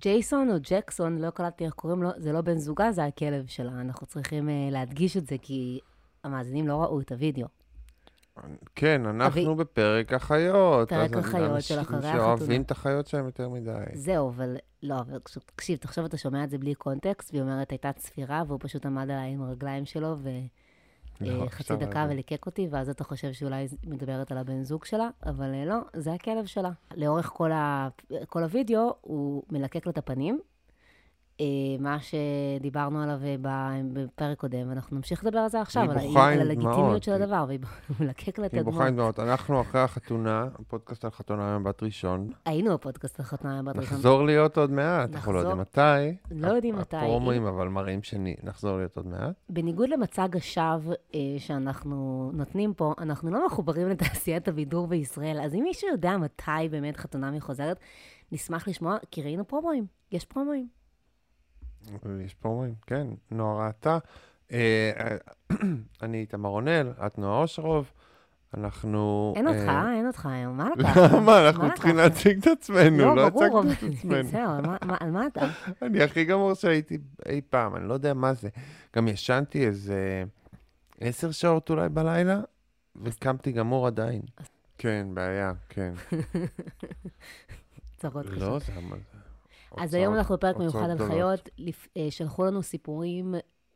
ג'ייסון או ג'קסון, לא קלטתי איך קוראים לו, זה לא בן זוגה, זה הכלב שלה. אנחנו צריכים uh, להדגיש את זה, כי המאזינים לא ראו את הוידאו. כן, אנחנו אבי- בפרק החיות. פרק החיות של אחרי שאוהבים החתונה. את החיות שלהם יותר מדי. זהו, אבל לא, אבל תקשיב, תחשוב, אתה שומע את זה בלי קונטקסט, והיא אומרת, הייתה צפירה, והוא פשוט עמד עליי עם הרגליים שלו, לא, וחצי אפשר דקה. וליקק אותי, ואז אתה חושב שאולי היא מדברת על הבן זוג שלה, אבל אה, לא, זה הכלב שלה. לאורך כל, ה... כל הוידאו, הוא מלקק לה את הפנים, אה, מה שדיברנו עליו אה, בפרק קודם, ואנחנו נמשיך לדבר על זה עכשיו, על, על הלגיטימיות. של הדבר, והיא מלקק לה את היא בוכה עם. דמעות. אנחנו אחרי החתונה, הפודקאסט על חתונה במבט ראשון. היינו בפודקאסט החתונה בת ראשון. נחזור להיות עוד מעט, אנחנו לא. יודעים מתי. לא יודעים מתי. הפרומואים, אבל מראים שנחזור להיות עוד מעט. בניגוד למצג השווא אה, שאנחנו נותנים פה, אנחנו לא מחוברים לתעשיית הבידור בישראל, אז אם מישהו יודע מתי באמת חתונה מחוזרת, נשמח לשמוע, כי ראינו פרומואים, יש פרומואים. יש פרומואים, כן. נועה ראתה. אה, אה, אני איתמר רונל, את נועה אושרוב. אנחנו... אין אותך, אה, אין אותך היום, מה לקחת? למה? אנחנו צריכים? להציג את עצמנו, לא לא, הצגנו את עצמנו. זהו, על מה- מה- על מה אתה? אני הכי גמור שהייתי אי פעם, אני לא יודע מה זה. גם ישנתי איזה עשר שעות אולי בלילה, וקמתי גמור עדיין. כן, בעיה, כן. צרות קשות. לא, זה... אז היום אנחנו בפרק מיוחד על. חיות. אה, שלחו לנו סיפורים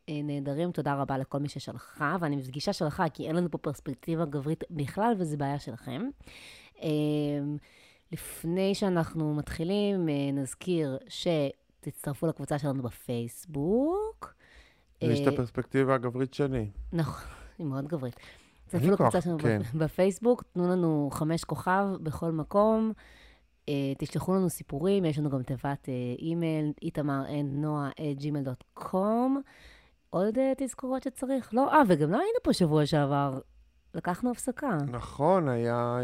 אה, נהדרים, תודה רבה לכל מי ששלחה, ואני מדגישה שלחה, כי אין לנו פה פרספקטיבה גברית בכלל, וזו בעיה שלכם. אה, לפני שאנחנו מתחילים, נזכיר שתצטרפו לקבוצה שלנו בפייסבוק. יש את הפרספקטיבה הגברית שלי. נכון, היא מאוד גברית. תצטרפו לקבוצה שלנו כן. בפ- בפייסבוק, תנו לנו חמש כוכב בכל מקום. אה, תשלחו לנו סיפורים, יש לנו גם תיבת אה, אימייל, איתמר and נועה at gmail.com. עוד אה, תזכורות שצריך? לא, אה, וגם לא היינו פה שבוע שעבר. לקחנו הפסקה. נכון, היה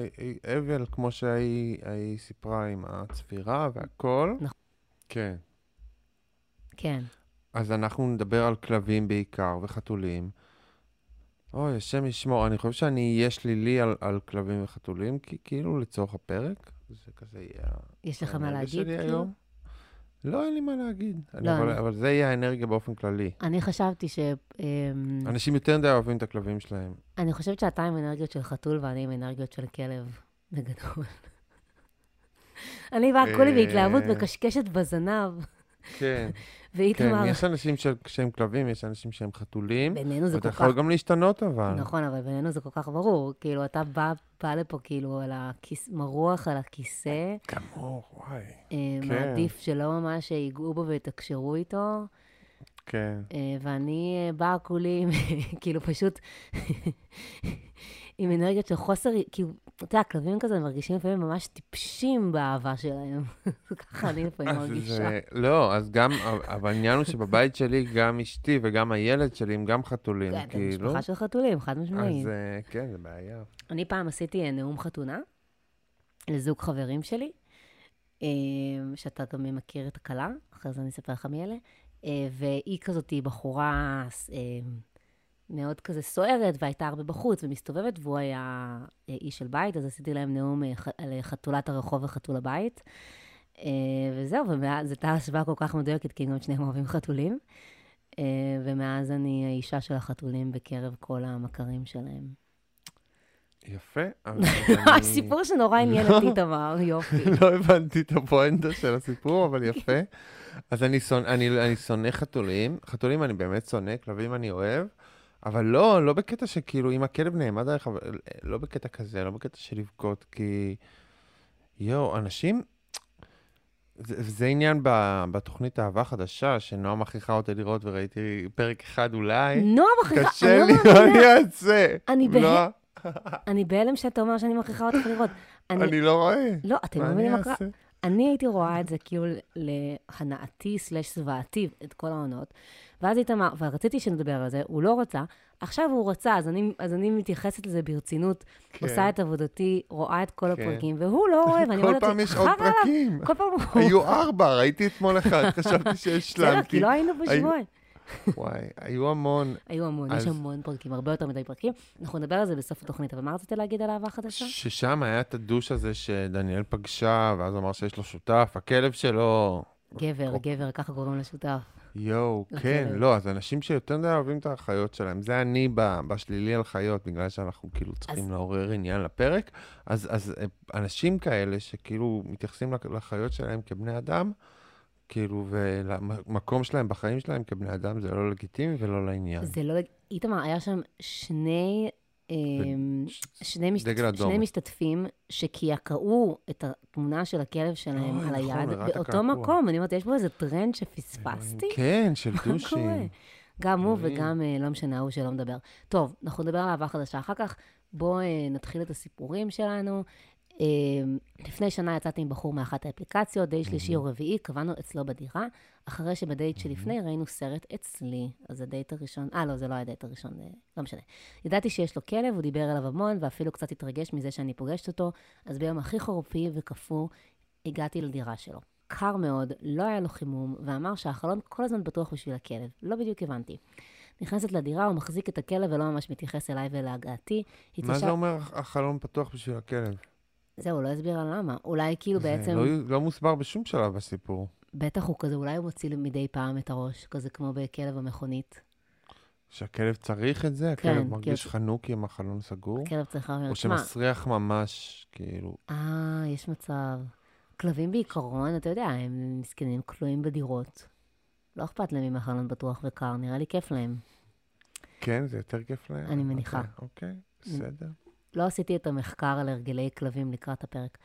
אבל, כמו שהיא סיפרה עם הצפירה והכל. נכון. כן. כן. אז אנחנו נדבר על כלבים בעיקר, וחתולים. אוי, השם ישמור, אני חושב שאני אהיה שלילי על, על כלבים וחתולים, כי כאילו לצורך הפרק, זה כזה יהיה... יש לך מה להגיד? כאילו? היום. לא, אין לי מה להגיד. אני, לא, אבל, אני- אבל זה יהיה האנרגיה באופן כללי. אני חשבתי ש... אמ, אנשים יותר מדי אוהבים את הכלבים שלהם. אני חושבת שאתה עם אנרגיות של חתול ואני עם אנרגיות של כלב, בגדול. אני באה כולי בהתלהבות אה. מקשקשת בזנב, כן, כן, ואיתמר, יש אנשים של- שהם כלבים, יש אנשים שהם חתולים. בינינו זה כל יכול כך... גם להשתנות אבל. נכון, אבל בינינו זה כל כך ברור. כאילו, אתה בא, בא לפה כאילו על הכיס... מרוח על הכיסא, גמור, וואי. אה, כן. מעדיף שלא ממש ייגעו בו ויתקשרו איתו, כן. אה, ואני אה, באה כולי, כאילו, פשוט עם אנרגיות של חוסר, כאילו, אתה יודע, כלבים כזה מרגישים לפעמים ממש טיפשים באהבה שלהם. ככה אני לפעמים אז מרגישה. לא, אז גם, אבל העניין הוא שבבית שלי גם אשתי וגם הילד שלי הם גם חתולים, כן, כאילו. משפחה של חתולים, חד משמעית. אז אה, כן, זה בעיה. אני פעם עשיתי אה, נאום חתונה לזוג חברים שלי, אה, שאתה גם מכיר את הכלה, אחרי זה אני אספר לך מי אלה, אה, והיא כזאת, בחורה אה, מאוד כזה סוערת, והייתה הרבה בחוץ ומסתובבת, והוא היה איש של בית, אז עשיתי להם נאום אה, על חתולת הרחוב וחתול הבית. אה, וזהו, ומאז, זו הייתה השוואה כל כך מדויקת, כי גם שניהם אוהבים חתולים. אה, ומאז אני האישה של החתולים בקרב כל המכרים שלהם. יפה. הסיפור שנורא עניין את איתמר, יופי. לא הבנתי את הפואנטה של הסיפור, אבל יפה. אז אני שונא חתולים. חתולים אני באמת שונא, כלבים אני אוהב, אבל לא, לא בקטע שכאילו, אם הכלב נעמד עליך, לא בקטע כזה, לא בקטע של לבכות, כי... יואו, אנשים... זה, זה עניין ב, בתוכנית אהבה חדשה, שנועה מכריחה אותי לראות, וראיתי פרק אחד אולי. נועה מכריחה, קשה לי, לא מה אני. אעשה? אני לא, בהלם. אני בהלם שאתה אומר שאני מכריחה אותך לראות. אני, אני לא רואה. לא, אתם לא מבינים מה קרה. אני הייתי רואה את זה כאילו להנאתי סלש זוועתי, את כל העונות. ואז איתמר, ורציתי שנדבר על זה, הוא לא רצה, עכשיו הוא רצה, אז אני, אז אני מתייחסת לזה ברצינות, כן. עושה את עבודתי, רואה את כל כן. הפרקים, והוא לא אוהב, אני כל אומרת פעם לעצמי, יש עוד חרא עליו, פרקים. כל פעם הוא... היו ארבע, ראיתי אתמול אחד, חשבתי בסדר, כי שהשלמתי. לא היינו בשבועיים. וואי, היו המון. היו המון, יש המון פרקים, הרבה יותר מדי פרקים. אנחנו נדבר על זה בסוף התוכנית, אבל מה רצית להגיד על אהבה חדשה? ששם היה את הדוש הזה שדניאל פגשה, ואז אמר שיש לו שותף, הכלב שלו, גבר. גבר, ככה קוראים לשותף. יואו. כן, לא, אז אנשים שיותר מדי אוהבים את החיות שלהם, זה אני בשלילי על חיות, בגלל שאנחנו כאילו צריכים אז- לעורר עניין לפרק, אז, אז אה, אנשים כאלה שכאילו מתייחסים לח- לחיות שלהם כבני אדם, כאילו, ולמקום שלהם בחיים שלהם כבני אדם, זה לא לגיטימי ולא לעניין. זה לא... איתמר, היה שם שני... אמ, שני, משת... שני משתתפים שקעקעו את התמונה של הכלב שלהם על נכון, היד, באותו קעקוע. מקום. אני אומרת, יש פה איזה טרנד שפספסתי? כן, של מה קורה? גם הוא. וגם, אה, לא משנה, ההוא שלא מדבר. טוב, אנחנו נדבר על אהבה חדשה אחר כך. בואו אה, נתחיל את הסיפורים שלנו. אה, לפני שנה יצאתי עם בחור מאחת האפליקציות, די שלישי או רביעי, קבענו אצלו בדירה, אחרי שבדייט שלפני ראינו סרט אצלי. אז הדייט הראשון, אה, לא, זה לא היה הדייט הראשון, אה, לא משנה. ידעתי שיש לו כלב, הוא דיבר אליו המון, ואפילו קצת התרגש מזה שאני פוגשת אותו, אז ביום הכי חורפי וקפוא, הגעתי לדירה שלו. קר מאוד, לא היה לו חימום, ואמר שהחלון כל הזמן פתוח בשביל הכלב. לא בדיוק הבנתי. נכנסת לדירה, הוא מחזיק את הכלב ולא ממש מתייחס אליי ולהגעתי. מה התיישב- זה אומר החלון פתוח בשביל הכלב? זהו, לא הסביר על למה. אולי כאילו זה בעצם, לא, לא מוסבר בשום שלב בסיפור. בטח הוא כזה, אולי הוא מוציא מדי פעם את הראש, כזה כמו בכלב המכונית. שהכלב צריך את זה? כן, הכלב כי מרגיש הוא- חנוק עם החלון סגור? הכלב צריך להבין, או שמסריח ממש, כאילו... אה, יש מצב. כלבים בעיקרון, אתה יודע, הם מסכנים, כלואים בדירות. לא אכפת להם אם החלון פתוח וקר, נראה לי כיף להם. כן, זה יותר כיף להם? אני מניחה. אוקיי, אוקיי, בסדר. לא עשיתי את המחקר על הרגלי כלבים לקראת הפרק.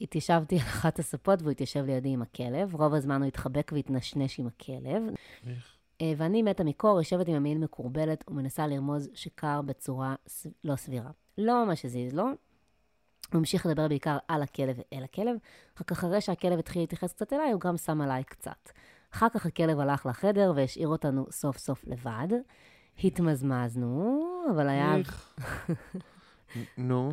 התיישבתי על אחת הספות והוא התיישב לידי עם הכלב. רוב הזמן הוא התחבק והתנשנש עם הכלב. איך? אה, ואני מתה מקור, יושבת עם המעיל מקורבלת ומנסה לרמוז שקר בצורה ס... לא סבירה. לא ממש הזיז לו. הוא המשיך לדבר בעיקר על הכלב ואל הכלב, רק אחרי שהכלב התחיל להתייחס קצת אליי, הוא גם שם עליי קצת. אחר כך הכלב הלך לחדר והשאיר אותנו סוף סוף לבד. התמזמזנו, אבל היה... איך? נו,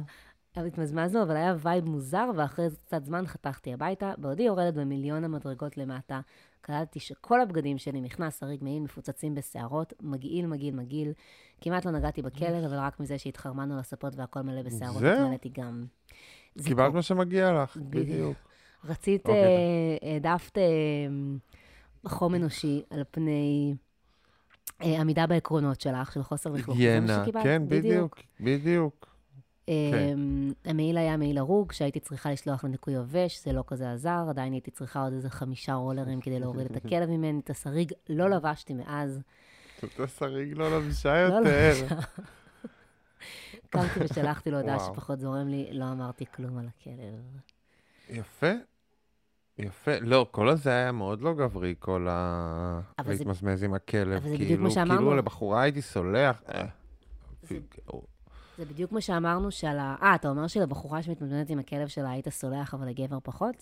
התמזמזנו, אבל היה vibe מוזר, ואחרי קצת זמן חתכתי הביתה. בעודי יורדת במיליון המדרגות למטה, קלטתי שכל הבגדים שלי, מכנס, סריג, מעיל, מפוצצים בשערות, מגעיל, מגעיל, מגעיל. כמעט לא נגעתי בכלב, אבל רק מזה שהתחרמנו על הספות והכל מלא בשערות? התמלאתי גם. קיבלת מה שמגיע לך, בדיוק. רצית, אוקיי. אה, העדפת אה, חום אנושי על פני אה, עמידה בעקרונות שלך, של חוסר לכלוך. היגיינה, כן, בדיוק, בדיוק. אמ, המעיל היה מעיל הרוג, שהייתי צריכה לשלוח לניקוי יבש, זה לא כזה עזר, עדיין הייתי צריכה עוד איזה חמישה רולרים כדי להוריד את הכלב ממני. את השריג לא לבשתי מאז. את השריג לא לבשה לא יותר. לבשה. קמתי ושלחתי לו הודעה. שפחות זורם לי, לא אמרתי כלום על הכלב. יפה. יפה. לא, כל הזה היה מאוד לא גברי, כל ה... להתמזמז עם הכלב. אבל זה בדיוק כאילו- מה שאמרנו. כאילו לבחורה הייתי סולח. אה. זה- בדיוק מה שאמרנו שעל ה... אה, אתה אומר שלבחורה שמתמודדת עם הכלב שלה היית סולח, אבל לגבר פחות?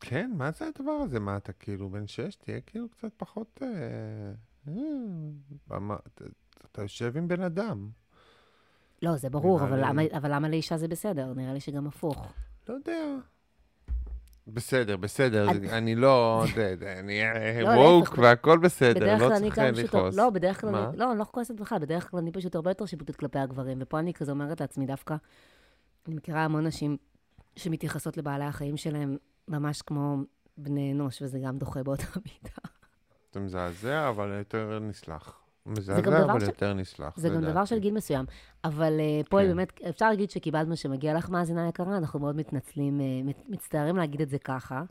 כן, מה זה הדבר הזה? מה, אתה כאילו בן שש? תהיה כאילו קצת פחות... אה, אה, במה- אתה- אתה יושב עם בן אדם. לא, זה ברור, אבל לי- למה- אבל למה לאישה זה בסדר? נראה לי שגם הפוך. לא יודע. בסדר, בסדר, אני לא, אני לא, ווק להפך, והכל בסדר, לא פשוט... לכעוס. לא, בדרך כלל? אני... לא, אני לא כועסת בכלל, בדרך כלל אני פשוט הרבה יותר שיפוטית כלפי הגברים, ופה אני כזה אומרת לעצמי דווקא, אני מכירה המון נשים שמתייחסות לבעלי החיים שלהם ממש כמו בני אנוש, וזה גם דוחה באותה מידה. זה מזעזע, אבל יותר נסלח. מזעזע, אבל ש- יותר נסלח. זה גם דבר של גיל מסוים. אבל uh, פה כן. באמת, אפשר להגיד שקיבלת מה שמגיע לך, מאזינה יקרה, אנחנו מאוד מתנצלים, uh, מת, מצטערים להגיד את זה ככה,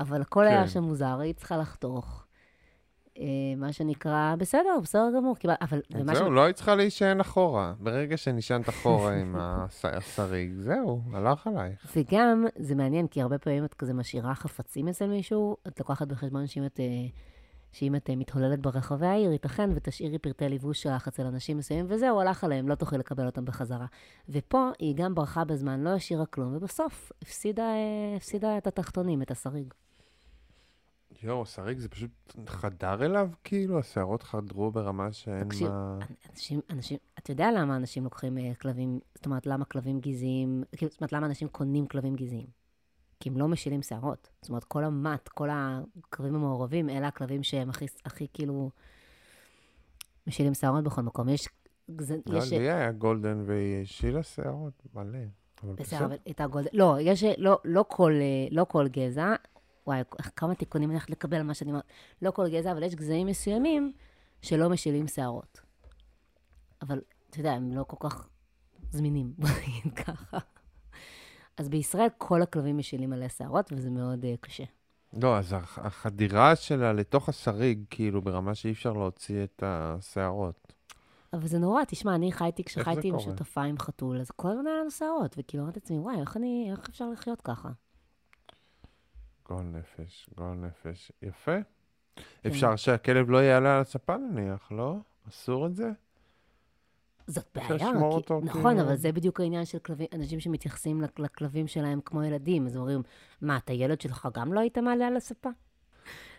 אבל הכל היה כן. שם מוזר, היית צריכה לחתוך. Uh, מה שנקרא, בסדר, בסדר גמור, קיבל, אבל... זהו, לא היית צריכה להישען אחורה. ברגע שנשענת אחורה עם השריג, זהו, הלך עלייך. וגם, זה מעניין, כי הרבה פעמים את כזה משאירה חפצים אצל מישהו, את לוקחת בחשבון שאם את, אה, שאם את אה, מתהוללת ברחבי העיר, ייתכן ותשאירי פרטי ליבוש שלך אצל אנשים מסוימים, וזהו, הלך עליהם, לא תוכלי לקבל אותם בחזרה. ופה היא גם ברחה בזמן, לא השאירה כלום, ובסוף הפסידה, אה, הפסידה את התחתונים, את השריג. יואו, שריג זה פשוט חדר אליו, כאילו, השערות חדרו ברמה שאין תקשיב, מה... אנשים, אנשים, אתה יודע למה אנשים לוקחים אה, כלבים, זאת אומרת, למה כלבים גזעיים, כאילו, זאת אומרת, למה אנשים קונים כלבים גזעיים? כי הם לא משילים שערות. זאת אומרת, כל המט, כל הכלבים המעורבים, אלה הכלבים שהם הכי, הכי כאילו, משילים שערות בכל מקום. יש, זה, לא, יש, לי היה גולדן והיא השילה שערות מלא. אבל בסדר, בסדר. אבל הייתה גולד... לא, יש, לא, לא, כל, לא כל גזע, וואי, כמה תיקונים אני הולכת לקבל על מה שאני אומרת. לא כל גזע, אבל יש גזעים מסוימים שלא משילים שערות. אבל, אתה יודע, הם לא כל כך זמינים, בוא נגיד ככה. אז בישראל כל הכלבים משילים מלא שערות, וזה מאוד uh, קשה. לא, אז הח- החדירה שלה לתוך השריג, כאילו, ברמה שאי אפשר להוציא את השערות. אבל זה נורא, תשמע, אני חייתי, כשחייתי עם? שותפה עם חתול, אז כל הזמן היה לנו שערות, וכאילו אמרתי לעצמי, וואי, איך אני, איך אפשר לחיות ככה? גועל נפש, גועל נפש. יפה. כן. אפשר שהכלב לא יעלה על הספה נניח, לא? אסור את זה? זאת אפשר בעיה. לשמור כי- אותו נכון, כאילו- אבל זה בדיוק העניין של כלבים, אנשים שמתייחסים לכ- לכלבים שלהם כמו ילדים, אז אומרים, מה, את הילד שלך גם לא היית מעלה על הספה?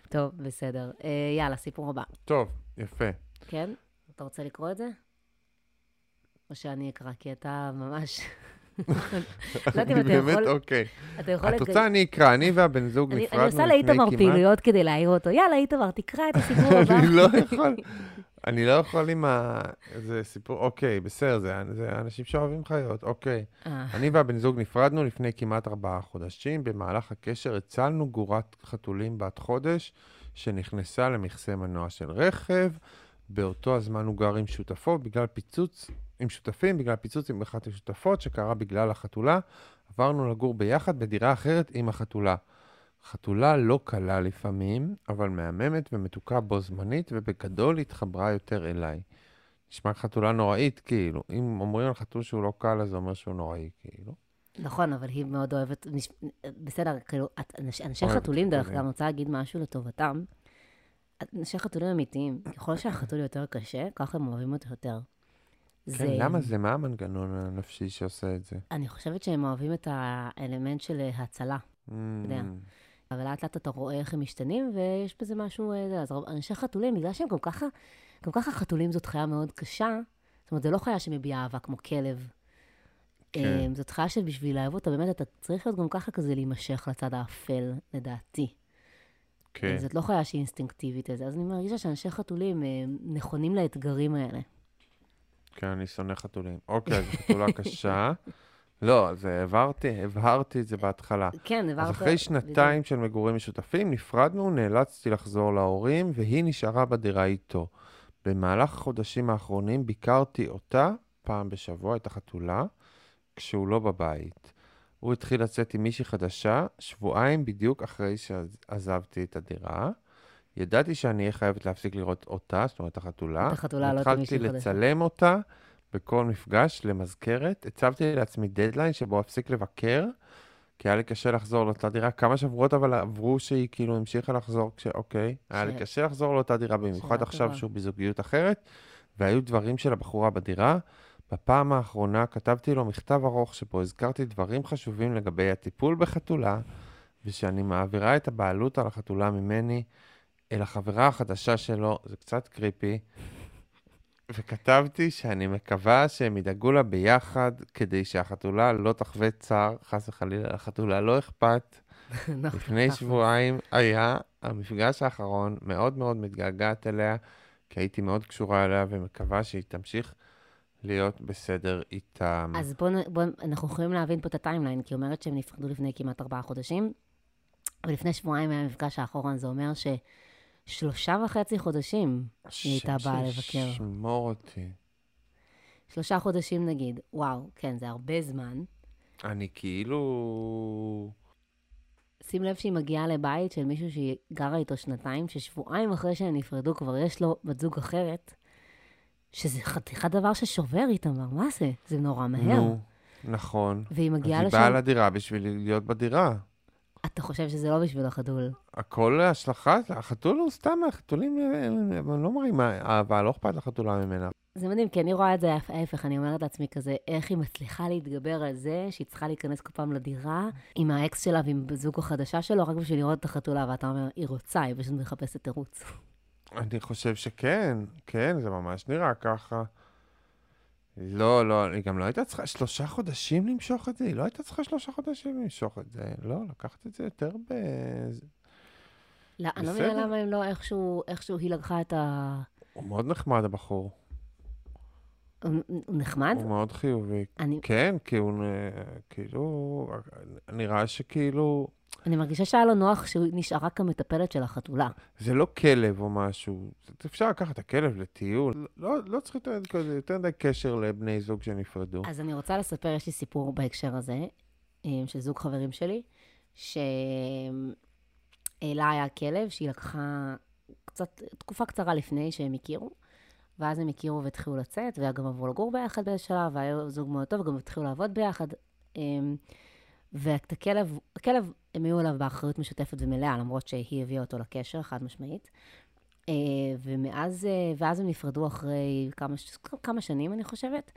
טוב, בסדר. אה, יאללה, סיפור הבא. טוב, יפה. כן? אתה רוצה לקרוא את זה? או שאני אקרא, כי אתה ממש... לא יודעת אם אני באמת. אוקיי. אתה יכול... את רוצה, אני אקרא, אני והבן זוג אני נפרדנו אני לפני עושה כמעט... לאיתמר פעילויות כדי להעיר אותו. יאללה, איתמר, תקרא את הסיפור הבא. אני לא יכול, אני לא יכול עם ה... זה סיפור, אוקיי, בסדר, זה, זה אנשים שאוהבים חיות, אוקיי. אה, אני והבן זוג נפרדנו לפני כמעט ארבעה חודשים. במהלך הקשר הצלנו גורת חתולים בת חודש שנכנסה למכסה מנוע של רכב. באותו הזמן הוא גר עם שותפו בגלל פיצוץ, עם שותפים, בגלל פיצוץ עם אחת השותפות שקרה בגלל החתולה. עברנו לגור ביחד בדירה אחרת עם החתולה. חתולה לא קלה לפעמים, אבל מהממת ומתוקה בו זמנית, ובגדול התחברה יותר אליי. נשמע חתולה נוראית, כאילו. אם אומרים על חתול שהוא לא קל, אז זה אומר שהוא נוראי, כאילו. נכון, אבל היא מאוד אוהבת... בסדר, כאילו, אנשי חתולים, דרך. אגב, אני רוצה להגיד משהו לטובתם. אנשי חתולים אמיתיים, ככל שהחתול יותר קשה, ככה הם אוהבים אותו יותר. כן, למה זה? מה המנגנון הנפשי שעושה את זה? אני חושבת שהם אוהבים את האלמנט של אה, הצלה. יודע. אבל לאט לאט אתה רואה איך הם משתנים, ויש בזה משהו... אה, זה, אז אנשי חתולים, בגלל שהם גם ככה, גם ככה חתולים זאת חיה מאוד קשה, זאת אומרת, זו לא חיה שמביעה אהבה כמו כלב. כן. אה, זאת חיה שבשביל לאהוב אותה, באמת, אתה צריך להיות גם ככה כזה להימשך לצד האפל, לדעתי. כן. זאת לא חיה שהיא אינסטינקטיבית אז אני מרגישה שאנשי חתולים אה, נכונים לאתגרים האלה. כן, אני שונא חתולים. אוקיי, אז חתולה קשה. לא, אז הבהרתי, הבהרתי את זה בהתחלה. כן, העברת... אז אחרי שנתיים של מגורים משותפים, נפרדנו, נאלצתי לחזור להורים, והיא נשארה בדירה איתו. במהלך החודשים האחרונים ביקרתי אותה פעם בשבוע, את החתולה, כשהוא לא בבית. הוא התחיל לצאת עם מישהי חדשה, שבועיים בדיוק אחרי שעזבתי את הדירה. ידעתי שאני אהיה חייבת להפסיק לראות אותה, זאת אומרת, החתולה. את החתולה, לא את המישהי התחלתי החדשה. לצלם אותה בכל מפגש למזכרת. הצבתי לעצמי דדליין שבו אפסיק לבקר, כי היה לי קשה לחזור לאותה דירה. כמה שבועות אבל עברו שהיא כאילו המשיכה לחזור כש... אוקיי. היה לי ש- קשה לחזור לאותה דירה, במיוחד עכשיו טובה. שהוא בזוגיות אחרת, והיו דברים של הבחורה בדירה. בפעם האחרונה כתבתי לו מכתב ארוך שבו הזכרתי דברים חשובים לגבי הטיפול בחתולה, ושאני מעבירה את הבעלות על החתולה ממני אל החברה החדשה שלו, זה קצת קריפי, וכתבתי שאני מקווה שהם ידאגו לה ביחד כדי שהחתולה לא תחווה צער, חס וחלילה, לחתולה לא אכפת. נכון, לפני. שבועיים היה המפגש האחרון, מאוד מאוד מתגעגעת אליה, כי הייתי מאוד קשורה אליה ומקווה שהיא תמשיך להיות בסדר איתם. אז בואו, בוא, אנחנו יכולים להבין פה את הטיימליין, כי היא אומרת שהם נפרדו לפני כמעט ארבעה חודשים, ולפני שבועיים היה המפגש האחרון, זה אומר ששלושה וחצי חודשים היא הייתה באה לבקר. שישמור אותי. שלושה חודשים נגיד, וואו, כן, זה הרבה זמן. אני כאילו... שים לב שהיא מגיעה לבית של מישהו שהיא גרה איתו שנתיים, ששבועיים אחרי שהם נפרדו כבר יש לו בת זוג אחרת, שזה חתיכת דבר ששובר איתמר, מה זה? זה נורא מהר. נו, נכון. והיא אז מגיעה היא באה לשם, לדירה בשביל להיות בדירה. אתה חושב שזה לא בשביל החתול. הכל השלכה, החתול הוא סתם, החתולים הם הם לא מראים אהבה, לא אכפת לחתולה ממנה. זה מדהים, כי אני רואה את זה ההפך, אני אומרת לעצמי כזה, איך היא מצליחה להתגבר על זה שהיא צריכה להיכנס כל פעם לדירה עם האקס שלה ועם זוג החדשה שלו, רק בשביל לראות את החתולה, ואתה אומר, היא רוצה, היא פשוט מחפשת תירוץ. אני חושב שכן, כן, זה ממש נראה ככה. לא, לא, היא גם לא הייתה צריכה שלושה חודשים למשוך את זה, היא לא הייתה צריכה שלושה חודשים למשוך את זה. לא, לקחת את זה יותר ב... לא, אני לא מבינה. למה הם לא, איכשהו, איכשהו היא לקחה את ה... הוא מאוד נחמד, הבחור. הוא נחמד? הוא מאוד חיובי. אני... כן, כי הוא, כאילו, נראה שכאילו, אני מרגישה שהיה לו נוח שהוא נשאר רק המטפלת של החתולה. זה לא כלב או משהו. אפשר לקחת את הכלב לטיול. לא, לא צריך יותר, כזה, יותר מדי קשר לבני זוג שנפרדו. אז אני רוצה לספר, יש לי סיפור בהקשר הזה, אה, של זוג חברים שלי, שאלה היה כלב שהיא לקחה קצת, תקופה קצרה לפני שהם הכירו, ואז הם הכירו והתחילו לצאת, וגם עברו לגור ביחד באיזה שלב, והיה זוג מאוד טוב, וגם התחילו לעבוד ביחד. אה, ואת הכלב, הכלב, הם היו עליו באחריות משותפת ומלאה, למרות שהיא הביאה אותו לקשר, חד משמעית. אה, ומאז, אה, ואז הם נפרדו אחרי כמה, כמה שנים, אני חושבת.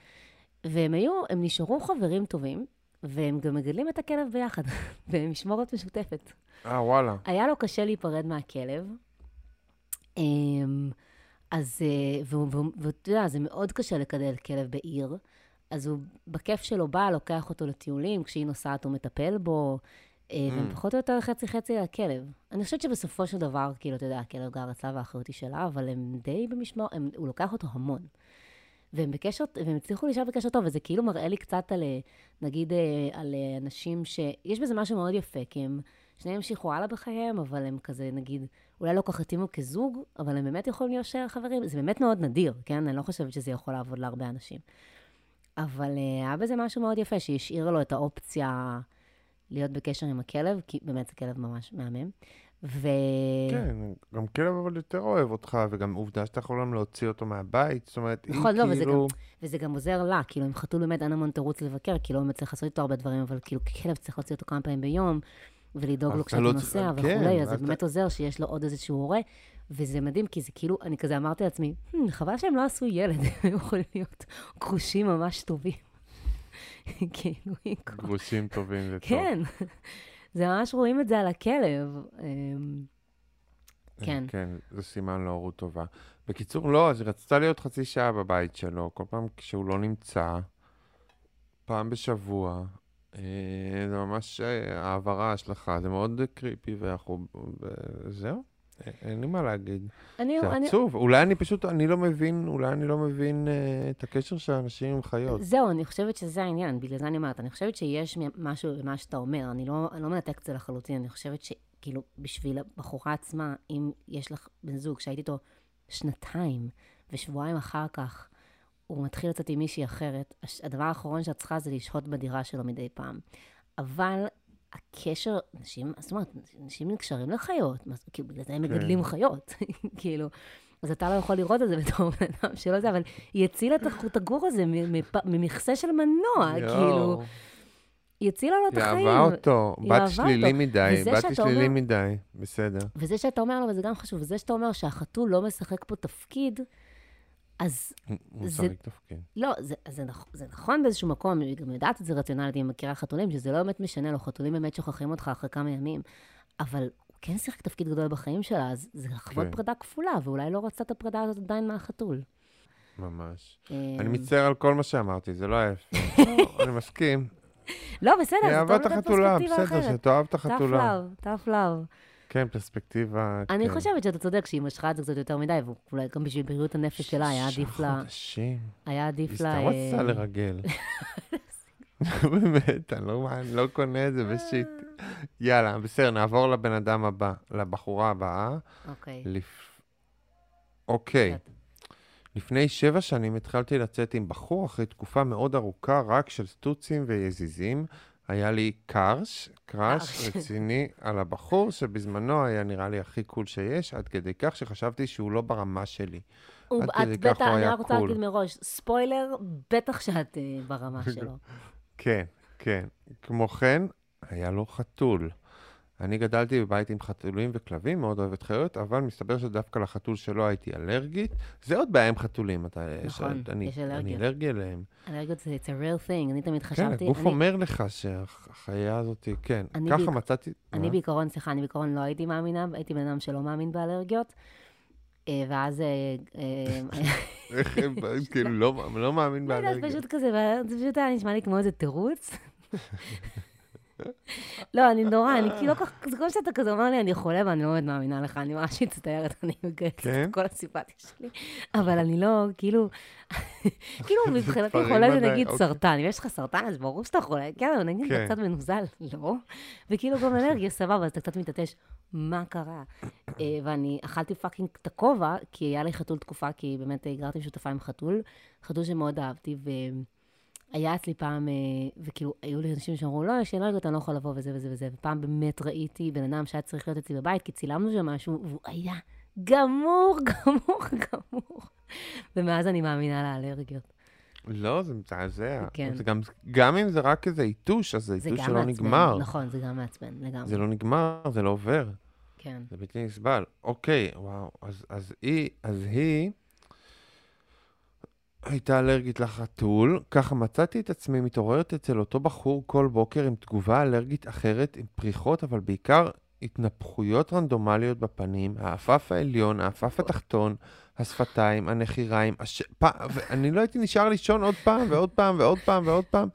והם היו, הם נשארו חברים טובים, והם גם מגדלים את הכלב ביחד, במשמורת משותפת. אה, וואלה. היה לו קשה להיפרד מהכלב. אמ, אז, אה, ואתה יודע, זה מאוד קשה לגדל כלב בעיר. אז הוא בכיף שלו בא, לוקח אותו לטיולים, כשהיא נוסעת הוא מטפל בו, והם Mm. פחות או יותר חצי-חצי על הכלב. אני חושבת שבסופו של דבר, כאילו, אתה יודע, הכלב גר אצלה והאחריות היא שלה, אבל הם די במשמור, הם, הוא לוקח אותו המון. והם בקשר, והם הצליחו להישאר בקשר טוב, וזה כאילו מראה לי קצת על, אה, נגיד, אה, על אה, אנשים ש... יש בזה משהו מאוד יפה, כי הם שניהם המשיכו הלאה בחייהם, אבל הם כזה, נגיד, אולי לא כל כך התאימו כזוג, אבל הם באמת יכולים להישאר חברים. זה באמת מאוד נדיר, כן? אני לא חושבת שזה יכול לעבוד להרבה אנשים. אבל אה, היה בזה משהו מאוד יפה, שהשאיר לו את האופציה להיות בקשר עם הכלב, כי באמת זה כלב ממש מהמם. ו... כן, גם כלב אבל יותר אוהב אותך, וגם עובדה שאתה יכול גם להוציא אותו מהבית, זאת אומרת, היא נכון, לא, וזה כאילו... וזה גם עוזר לה, כאילו, עם חתול באמת אין המון תירוץ לבקר, כי לא באמת צריך לעשות איתו הרבה דברים, אבל כאילו, כלב צריך להוציא אותו כמה פעמים ביום, ולדאוג לו אתה כשאתה לא נוסע כן, וכולי, אז זה אתה- באמת עוזר שיש לו עוד איזשהו הורה, וזה מדהים, כי זה כאילו, אני כזה אמרתי לעצמי, "Hmm, חבל שהם לא עשו ילד, הם יכולים להיות גרושים ממש טובים. כאילו, היא כל- גרושים טובים זה טוב. כן, זה ממש רואים את זה על הכלב. אמ, כן. כן, זה סימן להורות טובה. בקיצור, לא, אז היא רצתה להיות חצי שעה בבית שלו, כל פעם כשהוא לא נמצא, פעם בשבוע. אה, זה ממש אה, העברה, השלכה, זה מאוד קריפי, ואנחנו... זהו, אה, אין לי מה להגיד. אני, זה אני, עצוב. אולי אני פשוט, אני לא מבין, אולי אני לא מבין אה, את הקשר של אנשים עם חיות. זהו, אני חושבת שזה העניין, בגלל זה אני אומרת, אני חושבת שיש משהו במה שאתה אומר, אני לא, אני לא מנתקת את זה לחלוטין, אני חושבת שכאילו, בשביל הבחורה עצמה, אם יש לך בן זוג שהייתי איתו שנתיים, ושבועיים אחר כך הוא מתחיל לצאת עם מישהי אחרת, הדבר האחרון שאת צריכה זה לשהות בדירה שלו מדי פעם. אבל הקשר, אנשים, זאת אומרת, אנשים נקשרים לחיות, מה- כאילו, בגלל זה הם מגדלים חיות, כאילו. אז אתה לא יכול לראות את זה בתור בן אדם שלא זה, אבל היא הצילה את החוט הגור הזה ממכסה של מנוע, כאילו, היא הצילה לו את היא החיים. אהבה אותו, היא בת שלילי. מדי, בת שלילי מדי, בסדר. וזה שאתה אומר לו, וזה גם חשוב, וזה שאתה אומר שהחתול לא משחק פה תפקיד, אז זה- משחק תפקיד. לא, זה, זה, נכ, זה נכון באיזשהו מקום, אני גם יודעת את זה רציונלית, אם מכירה חתולים, שזה לא באמת משנה לו, חתולים באמת שוכחים אותך אחרי כמה ימים, אבל הוא כן שיחק תפקיד גדול בחיים שלה, אז זה לחוות כן. פרידה כפולה, ואולי לא רצה את הפרידה הזאת עדיין מהחתול. ממש. אה, אני מצטער על כל מה שאמרתי, זה לא היה. לא, אני מסכים. לא, בסדר, היא זה אהבה טוב את לתת החתולה, פרספקטיבה בסדר, אחרת. שתאהב את tough החתולה. love, tough love. כן, פרספקטיבה, אני כן. חושבת שאתה צודק שהיא משכה את זה קצת יותר מדי, ואולי גם בשביל בריאות הנפש שלה היה שישה עדיף לה... חודשים. היה היא עדיף סתם לה... רצתה אה, לרגל. באמת, אני לא מאמין, לא קונה את זה בשיט. יאללה, בסדר, נעבור לבן אדם הבא, לבחורה הבאה. אוקיי. לפ- אוקיי. לפני שבע שנים התחלתי לצאת עם בחור אחרי תקופה מאוד ארוכה רק של סטוצים ויזיזים. היה לי קראש, קראש רציני על הבחור, שבזמנו היה נראה לי הכי cool שיש, עד כדי כך שחשבתי שהוא לא ברמה שלי. הוא- עד כדי כך בטח, הוא אני היה רק רוצה קול. להגיד מראש, ספוילר, בטח שאת אה, ברמה שלו. כן, כן. כמו כן, היה לו חתול. אני גדלתי בבית עם חתולים וכלבים, מאוד אוהבת חיות, אבל מסתבר שדווקא לחתול שלו הייתי אלרגית. זה עוד בעיה עם חתולים, אתה... נכון, אני, יש אני אלרגיה. אלרגי אליהם. אלרגיות זה it's a real thing, אני תמיד כן, חשבתי... הגוף אני- אומר לך שהחיה הזאת, כן. אני ככה בעיק- מצאתי... אני? בעיקרון, סליחה, אני בעיקרון לא הייתי מאמינה, הייתי בן אדם שלא מאמין באלרגיות. אה, ואז, אה, אה, איך הם כאילו לא לא מאמין לא יודעת, באלרגיה. פשוט כזה, זה פשוט היה נשמע לי כמו איזה תירוץ. לא, אני נורא, אני כאילו לא כל כך, זה כמו שאתה כזה אומר לי, אני חולה ואני לא באמת מאמינה לך, אני ממש מצטערת, אני מגייסת כן? את כל הסימפתיה שלי, אבל אני לא, כאילו, כאילו מבחינתי חולה זה נגיד אוקיי. סרטן, אם יש לך סרטן, אז ברור שאתה חולה, כן, אבל נגיד אתה כן. קצת מנוזל, לא, וכאילו גם אלרגיה, סבבה, אז אתה קצת מתעטש, מה קרה? אה, ואני אכלתי fucking את הכובע, כי היה לי חתול תקופה, כי באמת גרתי שותפה עם חתול, חתול שמאוד אהבתי, ו... היה אצלי פעם, אה, וכאילו, היו לי אנשים שאמרו, לא, יש לי אלרגיות, אני לא יכול לבוא וזה וזה וזה. ופעם באמת ראיתי בן אדם שהיה צריך להיות אצלי בבית, כי צילמנו שם משהו, והוא היה גמור, גמור, גמור. ומאז אני מאמינה לאלרגיות. לא, זה מזעזע. כן. זה גם, גם אם זה רק איזה יתוש, אז זה זה יתוש גם שלא מעצבן. נגמר. נכון, זה גם מעצבן, לגמרי. זה לא נגמר, זה לא עובר. כן. זה בלתי נסבל. אוקיי, וואו, אז, אז היא, אז היא הייתה אלרגית לחתול, ככה מצאתי את עצמי מתעוררת אצל אותו בחור כל בוקר עם תגובה אלרגית אחרת, עם פריחות, אבל בעיקר התנפחויות רנדומליות בפנים, האפף העליון, האפף התחתון, השפתיים, הנחיריים, הש... פ... ואני לא הייתי נשאר לישון עוד פעם ועוד פעם ועוד פעם ועוד פעם.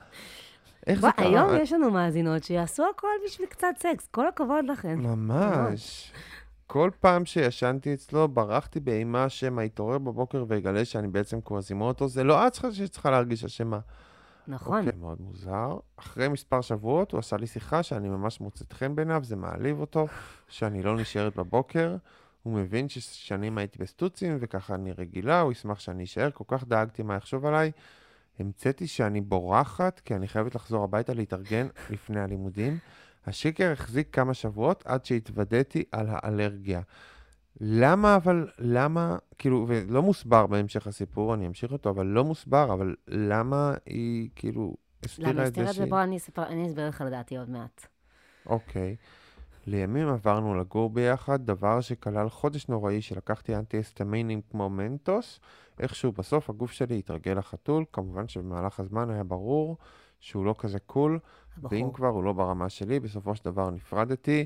איך זה קרה? היום יש לנו מאזינות שיעשו הכל בשביל קצת סקס, כל הכבוד לכן. ממש. כל פעם שישנתי אצלו, ברחתי באימה שמא יתעורר בבוקר ויגלה שאני בעצם קווזימוטו. זה לא את צריכה- שצריכה להרגיש אשמה. נכון. אוקיי, מאוד מוזר. אחרי מספר שבועות הוא עשה לי שיחה שאני ממש מוצאת חן בעיניו, זה מעליב אותו, שאני לא נשארת בבוקר. הוא מבין ששנים הייתי בסטוצים וככה אני רגילה, הוא ישמח שאני אשאר, כל כך דאגתי מה יחשוב עליי. המצאתי שאני בורחת, כי אני חייבת לחזור הביתה להתארגן לפני הלימודים. השקר החזיק כמה שבועות עד שהתוודעתי על האלרגיה. למה אבל, למה, כאילו, ולא מוסבר בהמשך הסיפור, אני אמשיך אותו, אבל לא מוסבר, אבל למה היא כאילו הסתירה למה את זה את זה? שהיא... בוא, אני אספר, אני אסביר לך לדעתי עוד מעט. אוקיי. לימים עברנו לגור ביחד, דבר שכלל חודש נוראי שלקחתי אנטי-היסטמינים כמו מנטוס. איכשהו בסוף הגוף שלי התרגל לחתול, כמובן שבמהלך הזמן היה ברור שהוא לא כזה קול, ואם. כבר הוא לא ברמה שלי, בסופו של דבר נפרדתי,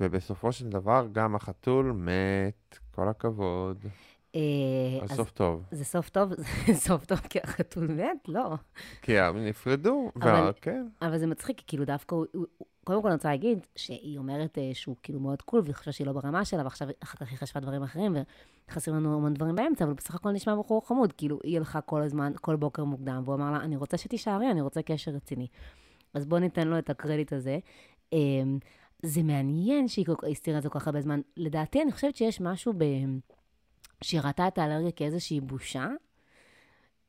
ובסופו של דבר גם החתול מת, כל הכבוד. אה, אז סוף טוב. זה סוף טוב? זה סוף טוב כי החתול מת? לא. כי הם נפרדו, כן. אבל זה מצחיק, כי כאילו דווקא הוא- קודם כל אני רוצה להגיד שהיא אומרת אה, שהוא כאילו מאוד קול, והיא חושבת שהיא לא ברמה שלה, ועכשיו אחר כך היא חשבה דברים אחרים, וחסרים לנו המון דברים באמצע, אבל בסך הכל נשמע בחור חמוד, כאילו היא הלכה כל הזמן, כל בוקר מוקדם, והוא אמר לה, אני רוצה שתישארי, אני רוצה קשר רציני. אז בואו ניתן לו את הקרדיט הזה. אה, זה מעניין שהיא הסתירה את זה כל כך הרבה זמן. לדעתי, אני חושבת שיש משהו ב... שהיא ראתה את האלרגיה כאיזושהי בושה,